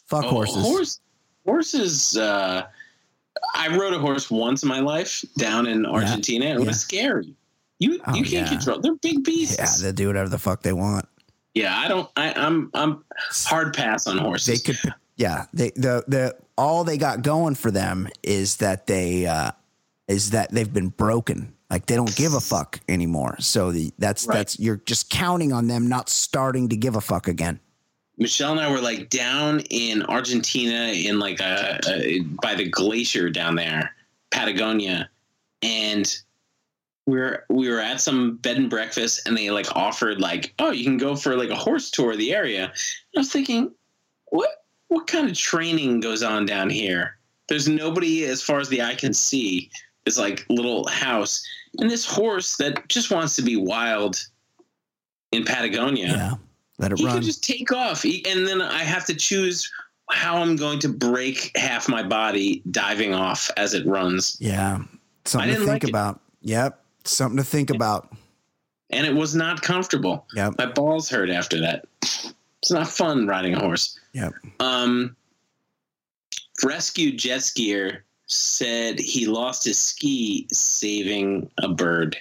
Fuck Oh, horses. Horse, horses. Uh, I rode a horse once in my life down in Argentina. It yeah. was scary. You Oh, you can't yeah. control. They're big beasts. Yeah, they do whatever the fuck they want. Yeah, I don't. I, I'm I'm hard pass on horses. They could, yeah. They the the all they got going for them is that they uh is that they've been broken. Like they don't give a fuck anymore. So the that's Right. that's you're just counting on them not starting to give a fuck again. Michelle and I were like down in Argentina in like a, a by the glacier down there, Patagonia, and we were we were at some bed and breakfast, and they like offered like, oh, you can go for like a horse tour of the area. And I was thinking, what what kind of training goes on down here? There's nobody as far as the eye can see. This like little house, and this horse that just wants to be wild in Patagonia Yeah. Let it he run. could just take off He- and then i have to choose how i'm going to break half my body diving off as it runs yeah. Something to think like it. about. Yep. Something to think about. and it was not comfortable Yep. my balls hurt after that it's not fun riding a horse Yep. um rescue jet skier said he lost his ski saving a bird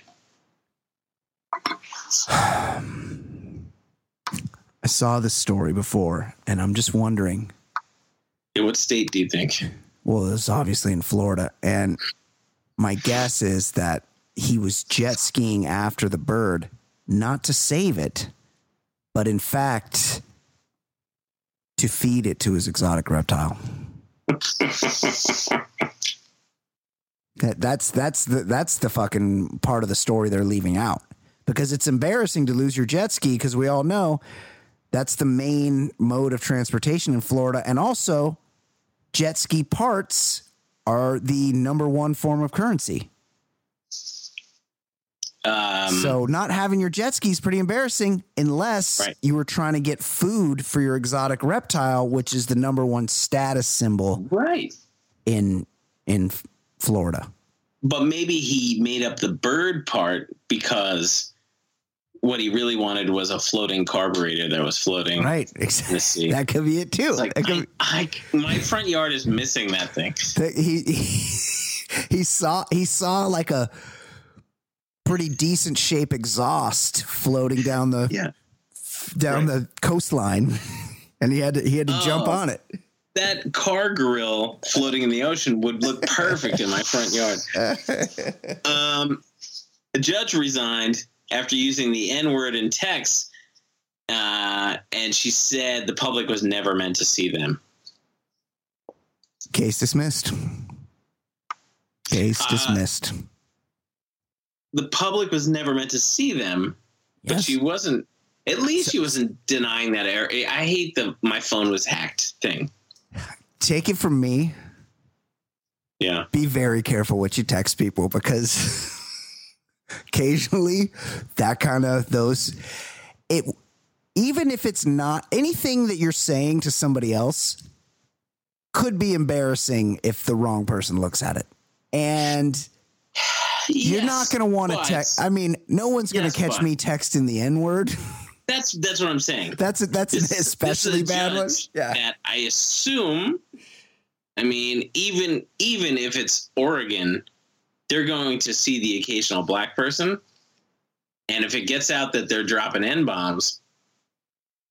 I saw this story before and I'm just wondering in what state do you think Well, it's obviously in Florida. And my guess is that he was jet skiing after the bird, not to save it, but in fact to feed it to his exotic reptile. That, that's that's the that's the fucking part of the story they're leaving out because it's embarrassing to lose your jet ski because we all know that's the main mode of transportation in Florida, and also jet ski parts are the number one form of currency. Um so not having your jet ski is pretty embarrassing unless Right. you were trying to get food for your exotic reptile, which is the number one status symbol right in in Florida. but maybe he made up the bird part because what he really wanted was a floating carburetor that was floating. Right. Exactly. (laughs) That could be it too. It's like I, I, my front yard is missing that thing. (laughs) he, he he saw he saw like a pretty decent shape exhaust floating down the Yeah, down the coastline (laughs) and he had to he had to jump Oh. on it. that car grill floating in the ocean would look perfect in my front yard. (laughs) Um, a judge resigned after using the N word in text, uh, and she said the public was never meant to see them. Case dismissed. Case Uh, dismissed. The public was never meant to see them, but she wasn't. At least she wasn't denying that error. I hate the my phone was hacked thing. Take it from me. Yeah. Be very careful what you text people because (laughs) occasionally that kind of those it even if it's not anything that you're saying to somebody else could be embarrassing if the wrong person looks at it. And you're Yes, not going to want to text. I mean, no one's going Yes, to catch but- me texting the N word. (laughs) That's that's what I'm saying. That's a, that's This- an especially bad one. Yeah. That I assume. I mean, even even if it's Oregon, they're going to see the occasional black person, and if it gets out that they're dropping n bombs,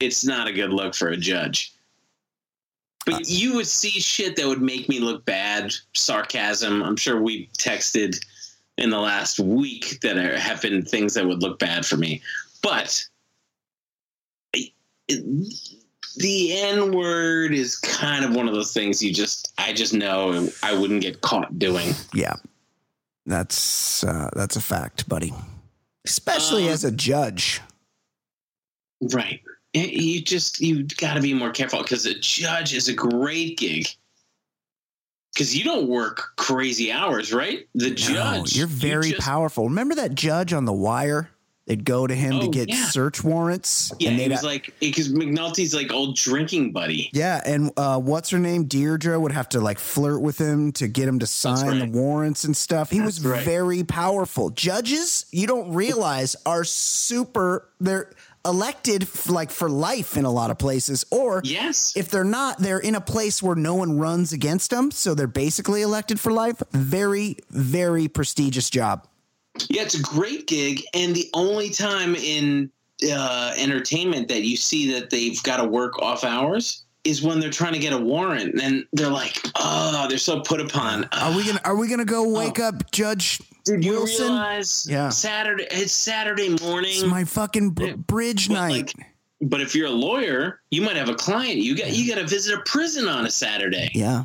it's not a good look for a judge. But Uh, you would see shit that would make me look bad, sarcasm. I'm sure we texted in the last week that there have been things that would look bad for me. But the N word is kind of one of those things you just, I just know I wouldn't get caught doing. Yeah. That's uh, that's a fact, buddy. Especially Um, as a judge. Right. You- You just, you got to be more careful because a judge is a great gig. Because you don't work crazy hours, right? The No, judge. you're you very just- powerful. Remember that judge on The Wire? They'd go to him to Oh, get yeah. search warrants. Yeah, and was like because McNulty's like old drinking buddy. Yeah, and uh, what's her name? Deirdre would have to like flirt with him to get him to sign the warrants and stuff. He was right. very powerful. Judges, you don't realize, are super. They're elected f- like for life in a lot of places, or Yes. if they're not, they're in a place where no one runs against them, so they're basically elected for life. Very, very prestigious job. Yeah, it's a great gig, and the only time in uh, entertainment that you see that they've got to work off hours is when they're trying to get a warrant, and they're like, "Oh, they're so put upon." Are we gonna Are we gonna go wake up Judge Did you Wilson? realize? Yeah. Saturday. It's Saturday morning. It's my fucking Yeah, bridge but, night. like, but if you're a lawyer, you might have a client. You got you got to visit a prison on a Saturday. yeah.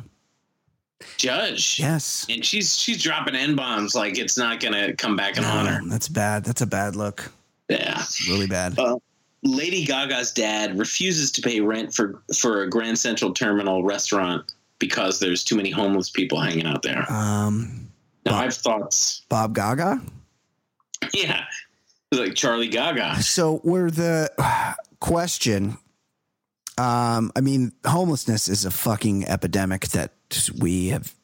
Judge. Yes. And she's she's dropping n bombs like it's not gonna come back and haunt her. That's bad. That's a bad look. Yeah. Really bad. Uh, Lady Gaga's dad refuses to pay rent for for a Grand Central Terminal restaurant because there's too many homeless people hanging out there. Um, Now I have thoughts. Bob Gaga. Yeah, like Charlie Gaga. So where the (sighs) question? Um, I mean, homelessness is a fucking epidemic that we have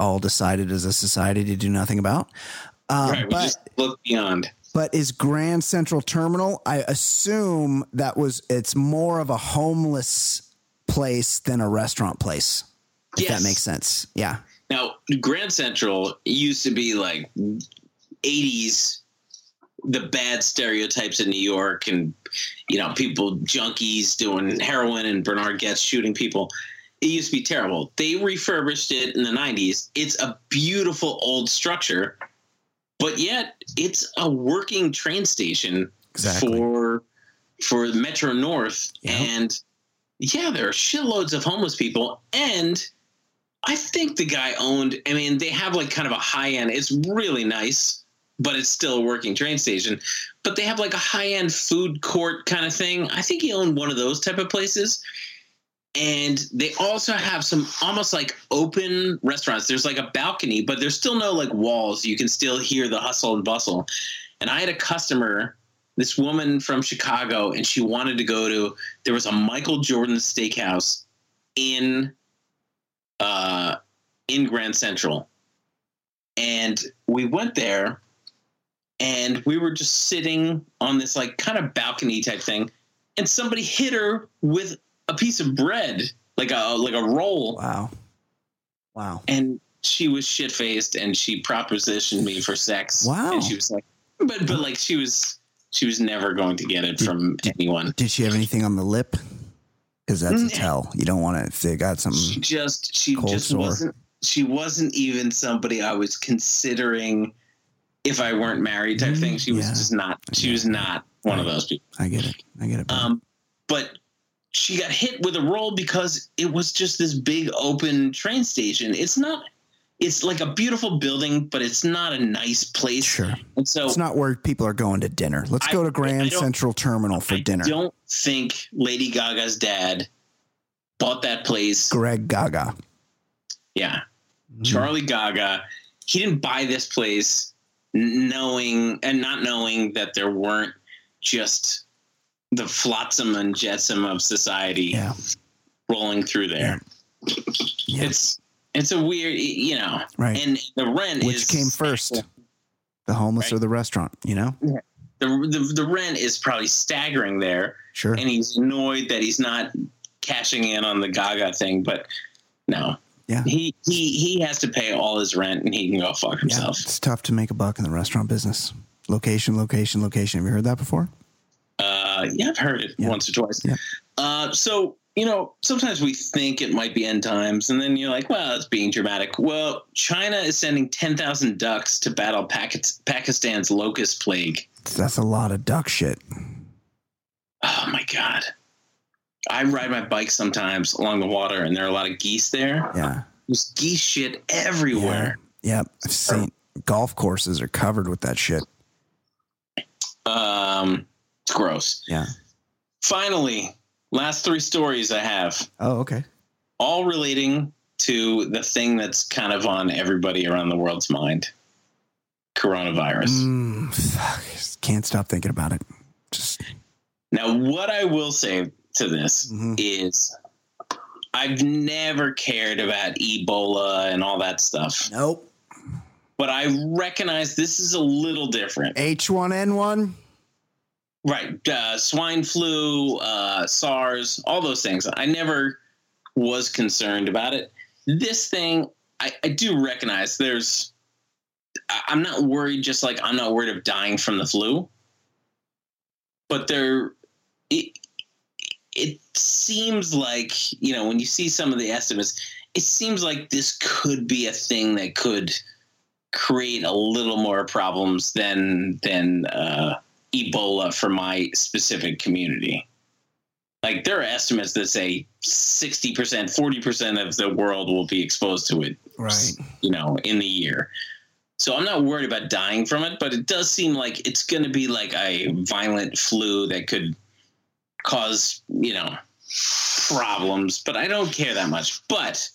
all decided as a society to do nothing about. Um, right, we but just look beyond. but is Grand Central Terminal? I assume that was it's more of a homeless place than a restaurant place. If Yes. that makes sense. Yeah. Now, Grand Central used to be like 80s, the bad stereotypes in New York and, you know, people, junkies doing heroin and Bernhard Goetz shooting people. It used to be terrible. They refurbished it in the 90s. It's a beautiful old structure, but yet it's a working train station Exactly. for for Metro North. Yep. And yeah, there are shitloads of homeless people. And I think the guy owned, I mean, they have like kind of a high end, it's really nice, but it's still a working train station. But they have like a high end food court kind of thing. I think he owned one of those type of places. And they also have some almost like open restaurants. There's like a balcony, but there's still no like walls. You can still hear the hustle and bustle. And I had a customer, this woman from Chicago, and she wanted to go to, there was a Michael Jordan steakhouse in uh, in Grand Central. And we went there and we were just sitting on this like kind of balcony type thing. And somebody hit her with a piece of bread, like a like a roll. Wow. Wow. And she was shit faced and she propositioned me for sex. Wow. And she was like but but like she was she was never going to get it from anyone. Did she have anything on the lip? Because that's a Mm. tell. You don't want to if they got she something. just she Cold just sore. wasn't she wasn't even somebody I was considering if I weren't married type thing. She was Yeah. just not she was not one of those people. I get it. I get it. Um but she got hit with a roll because it was just this big open train station. It's not it's like a beautiful building, but it's not a nice place. Sure. And so it's not where people are going to dinner. Let's I- go to Grand Central Terminal for I dinner. don't think Lady Gaga's dad bought that place. Greg Gaga. Yeah. Mm-hmm. Charlie Gaga, he didn't buy this place knowing and not knowing that there weren't just the flotsam and jetsam of society Yeah. rolling through there. Yeah. (laughs) It's it's a weird, you know, Right. and the rent Which is came first? The homeless Right. or the restaurant, you know? The, the the rent is probably staggering there, Sure. and he's annoyed that he's not cashing in on the Gaga thing. But no, Yeah. he he he has to pay all his rent, and he can go fuck Yeah. himself. It's tough to make a buck in the restaurant business. Location, location, location. Have you heard that before? Uh, yeah, I've heard it Yeah. once or twice. Yeah. Uh, so you know, sometimes we think it might be end times, and then you're like, well, it's being dramatic. Well, China is sending ten thousand ducks to battle Pakis- Pakistan's locust plague. That's a lot of duck shit. Oh my god. I ride my bike sometimes along the water, and there are a lot of geese there. Yeah. There's geese shit Yeah. everywhere. Yeah. I've seen golf courses are covered with that shit. Um, it's gross. Yeah. Finally, last three stories I have, Oh, okay. all relating to the thing that's kind of on everybody around the world's mind coronavirus. Mm, fuck, just can't stop thinking about it. Just Now, what I will say to this Mhm. is I've never cared about Ebola and all that stuff, nope. but I recognize this is a little different. H1N1. Right. Uh, swine flu, uh, SARS, all those things. I never was concerned about it. This thing, I, I do recognize there's, I- I'm not worried, just like I'm not worried of dying from the flu. But there, it, it seems like, you know, when you see some of the estimates, it seems like this could be a thing that could create a little more problems than, than, uh, Ebola for my specific community. Like there are estimates that say 60%, 40% of the world will be exposed to it, Right. you know, in the year. So I'm not worried about dying from it, but it does seem like it's going to be like a violent flu that could cause, you know, problems, but I don't care that much. But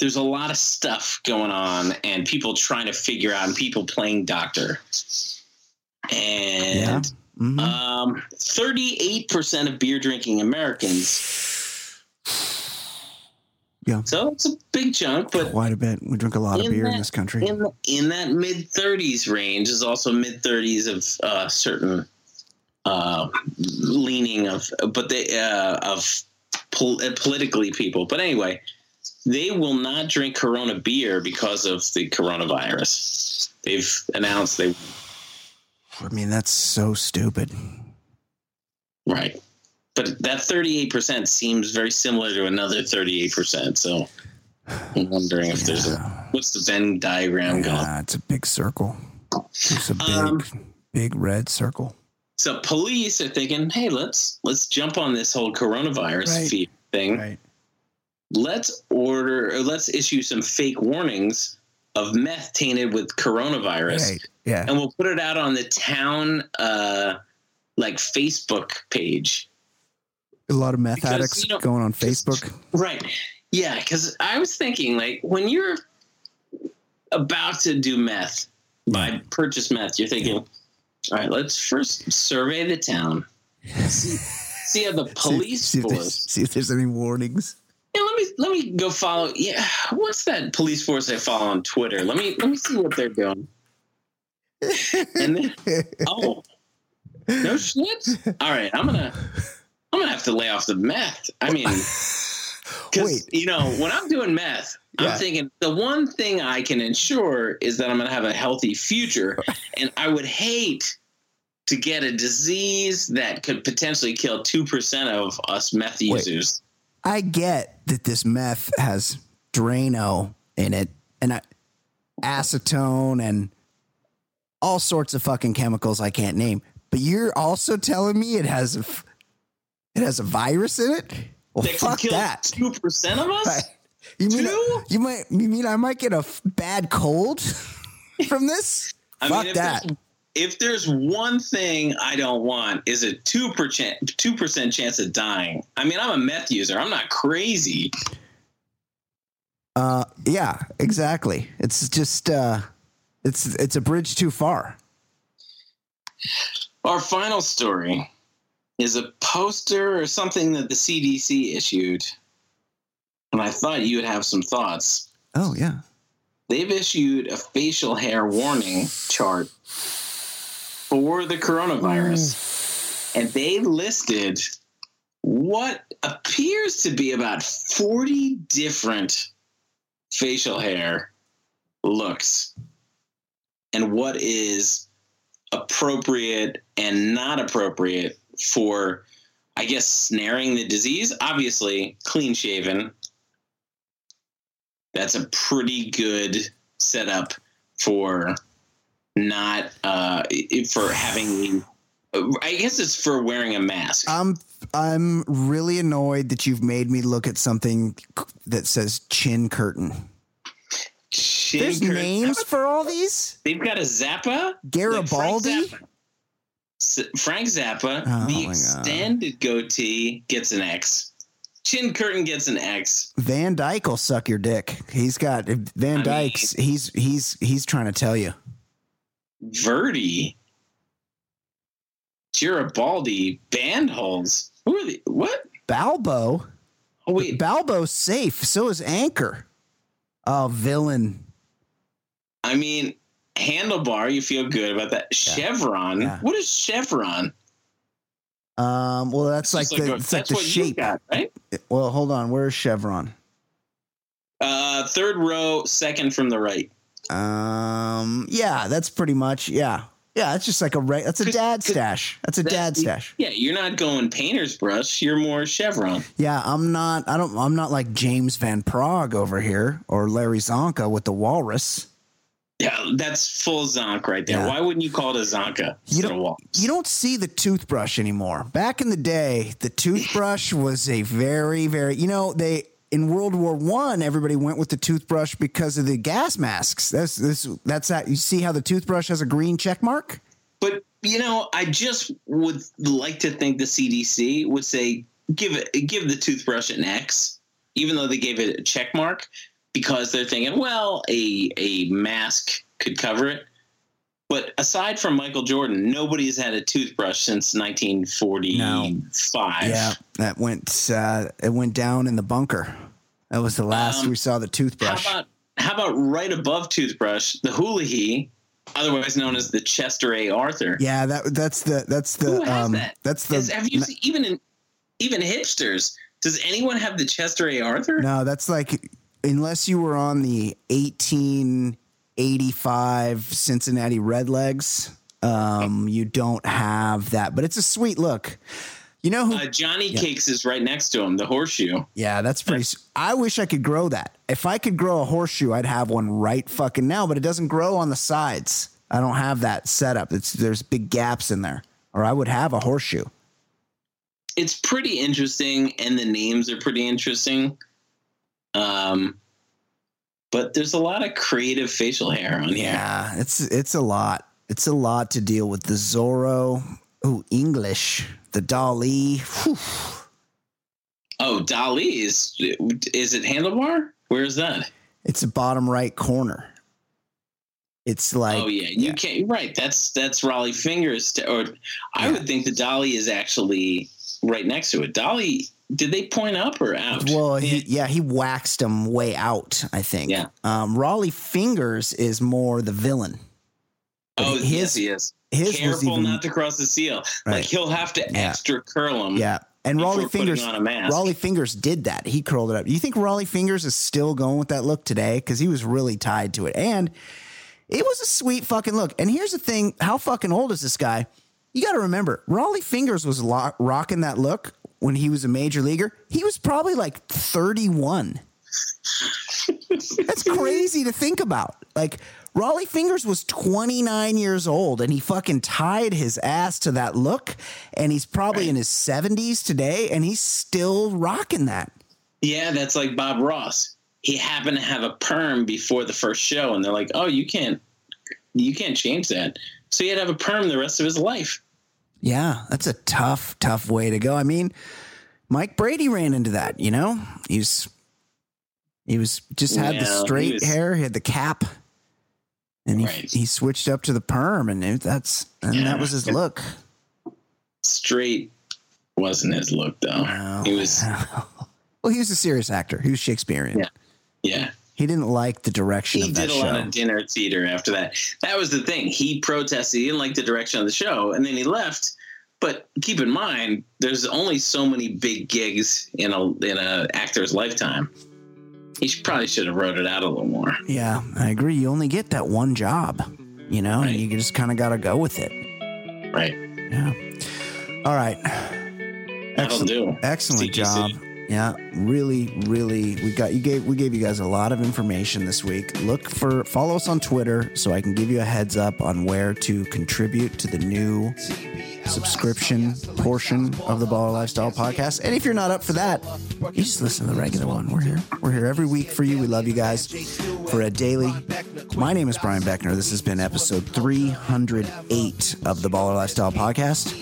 there's a lot of stuff going on and people trying to figure out and people playing doctor. And Yeah. Mhm. um, 38% of beer drinking Americans. Yeah. So it's a big chunk, but Quite a bit. We drink a lot of beer in this country. in in that mid 30s range is also mid 30s of uh, certain uh, leaning of, but they uh, of pol- uh, politically people. But anyway, they will not drink Corona beer because of the coronavirus. They've announced they I mean, that's so stupid. Right. But that 38% seems very similar to another 38%. So I'm wondering if there's a, what's the Venn diagram going? Yeah, it's a big circle. It's a big, Um, big red circle. So police are thinking, hey, let's let's jump on this whole coronavirus Right. fee thing. Right. Let's order or let's issue some fake warnings of meth tainted with coronavirus. Right. Yeah. And we'll put it out on the town uh like Facebook page. A lot of meth because, addicts you know, going on Facebook. Right. Yeah, because I was thinking, like, when you're about to do meth, buy purchase meth, you're thinking, all right, let's first survey the town, (laughs) see, see how the police see, see, if force. see if there's any warnings. Yeah, let me let me go follow. Yeah, what's that police force I follow on Twitter? Let me let me see what they're doing. And then, oh, no shit. All right, I'm gonna I'm gonna have to lay off the meth. I mean. (laughs) Because Wait. you know, when I'm doing meth, Yeah. I'm thinking the one thing I can ensure is that I'm going to have a healthy future, (laughs) and I would hate to get a disease that could potentially kill two percent of us meth users. I get that this meth has Drano in it and I, acetone and all sorts of fucking chemicals I can't name. But you're also telling me it has a f- it has a virus in it? Well, that fuck kill that. two percent of us. Right. You mean Two? you might you mean I might get a f- bad cold (laughs) from this? I fuck mean, if that. There's, if there's one thing I don't want is a two percent two percent chance of dying. I mean, I'm a meth user. I'm not crazy. Uh, yeah, exactly. It's just uh, it's it's a bridge too far. Our final story is a poster or something that the CDC issued. And I thought you would have some thoughts. Oh yeah. They've issued a facial hair warning chart for the coronavirus. And they listed what appears to be about 40 different facial hair looks and what is appropriate and not appropriate for i guess snaring the disease? Obviously clean shaven. That's a pretty good setup for not uh for having i guess it's for wearing a mask. I'm I'm really annoyed that you've made me look at something that says chin curtain. Chin There's names for all these. They've got a Zappa. Garibaldi. Like Frank Zappa. Frank Zappa. Oh, the extended goatee gets an X. Chin curtain gets an X. Van Dyke will suck your dick. He's got Van I Dyke's. he's he's he's trying to tell you. Verdi, Garibaldi, Bandholz. Who are the what? Balbo. Oh wait, Balbo's safe. So is Anchor. Oh, villain. I mean Handlebar. You feel good about that? Chevron. Yeah. What is Chevron? Um, well, that's like Just the a- it's like that's the what you shape. got, right? Well, hold on. Where's Chevron? Uh, third row, second from the right. Um, yeah, that's pretty much yeah, yeah. It's just like a re- that's a dad stash. That's a that- dad stash. Yeah, you're not going painter's brush. You're more Chevron. Yeah, I'm not. I don't. I'm not like James Van Praagh over here or Larry Csonka with the Walrus. Yeah, that's full Zonk right there. Yeah. Why wouldn't you call it a Csonka You don't- You don't see the toothbrush anymore. Back in the day, the toothbrush was a very, very. You know, they in World War One, everybody went with the toothbrush because of the gas masks. That's this. That's that. You see how the toothbrush has a green check mark? But you know, I just would like to think the CDC would say give it give the toothbrush an X, even though they gave it a check mark, because they're thinking, well, a a mask could cover it. But aside from Michael Jordan, nobody's had a toothbrush since 1945. Yeah, that went. Uh, it went down in the bunker. That was the last Um, we saw the How toothbrush. about how about right above toothbrush, the Hulihee, otherwise known as the Chester A. Arthur? yeah, that that's the that's the Who has um that? that's the Is- have you seen, even in even hipsters? Does anyone have the Chester A. Arthur? No, that's like unless you were on the 1885 Cincinnati Redlegs, um, you don't have that. But it's a sweet look. You know who? Uh, Johnny Cakes is right next to him, the horseshoe. yeah, that's pretty. I wish I could grow that. If I could grow a horseshoe, I'd have one right fucking now. But it doesn't grow on the sides. I don't have that setup. It's there's big gaps in there, or I would have a horseshoe. It's pretty interesting, and the names are pretty interesting. Um, but there's a lot of creative facial hair on here. Yeah, it's it's a lot. It's a lot to deal with. The Zorro, oh English, the Dali. Whew. Oh, Dali is is it handlebar? Where is that? It's the bottom right corner. It's oh, like oh yeah, you can't. Right, that's that's Rollie Fingers. To, or I Yeah. would think the Dali is actually right next to it. Dali, did they point up or out? Well, he, yeah, he waxed him way out. I think. Yeah. Um, Rollie Fingers is more the villain. But oh his- yes, he is. His Careful even not to cross the seal. Right. Like he'll have to Yeah. extra curl him. yeah. And Rollie Fingers, on a mask. Rollie Fingers did that. He curled it up. You think Rollie Fingers is still going with that look today? Because he was really tied to it, and it was a sweet fucking look. And here's the thing: how fucking old is this guy? You got to remember, Rollie Fingers was lo- rocking that look when he was a major leaguer. He was probably like 31. That's crazy to think about. Like Rollie Fingers was 29 years old and he fucking tied his ass to that look and he's probably in his 70s today and he's still rocking that. Yeah, that's like Bob Ross. He happened to have a perm before the first show, and they're like, "Oh, you can't, you can't change that." So he had to have a perm the rest of his life. Yeah, that's a tough tough way to go. I mean, Mike Brady ran into that, you know? He's he was just had the Well, he straight was- hair, he had the cap. And he, Right. he switched up to the perm and it, that's and Yeah. that was his look. Straight wasn't his look though. No. He was, (laughs) Well, he was a serious actor. He was Shakespearean. Yeah. yeah. He didn't like the direction He of that did a lot of dinner theater after that. That was the thing. He protested. He didn't like the direction of the show, and then he left. But keep in mind, there's only so many big gigs in a in a actor's lifetime. He should, probably should have wrote it out a little more. Yeah, I agree. You only get that one job, you know, Right. and you just kind of got to go with it. Right. Yeah. All right. That'll Excellent. do. Excellent CGC. job. Yeah, really, really. We got you gave we gave you guys a lot of information this week. Look for follow us on Twitter so I can give you a heads up on where to contribute to the new subscription portion of the Baller Lifestyle podcast. And if you're not up for that, you just listen to the regular one. We're here. We're here every week for you. We love you guys. For a daily, my name is Brian Beckner. This has been episode 308 of the Baller Lifestyle podcast.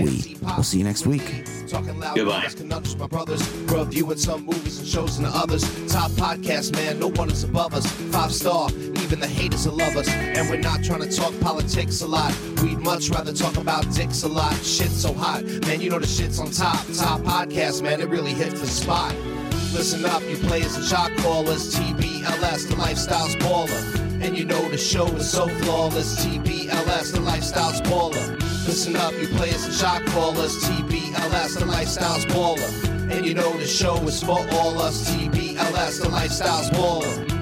we will see you next week. Talking loud, Goodbye. conundrums, my brothers. Reviewing some movies and shows and others. Top podcast, man, no one is above us. Five star, even the haters will love us. And we're not trying to talk politics a lot. We'd much rather talk about dicks a lot. Shit's so hot, man, you know the shit's on top. Top podcast, man, it really hits the spot. Listen up, you players and shot callers. TBLS, the lifestyle's baller. And you know the show is so flawless. TBLS, the lifestyle's baller. Listen up, you players and shot callers. TBLS, the lifestyle's baller. And you know the show is for all us. TBLS, the lifestyle's baller.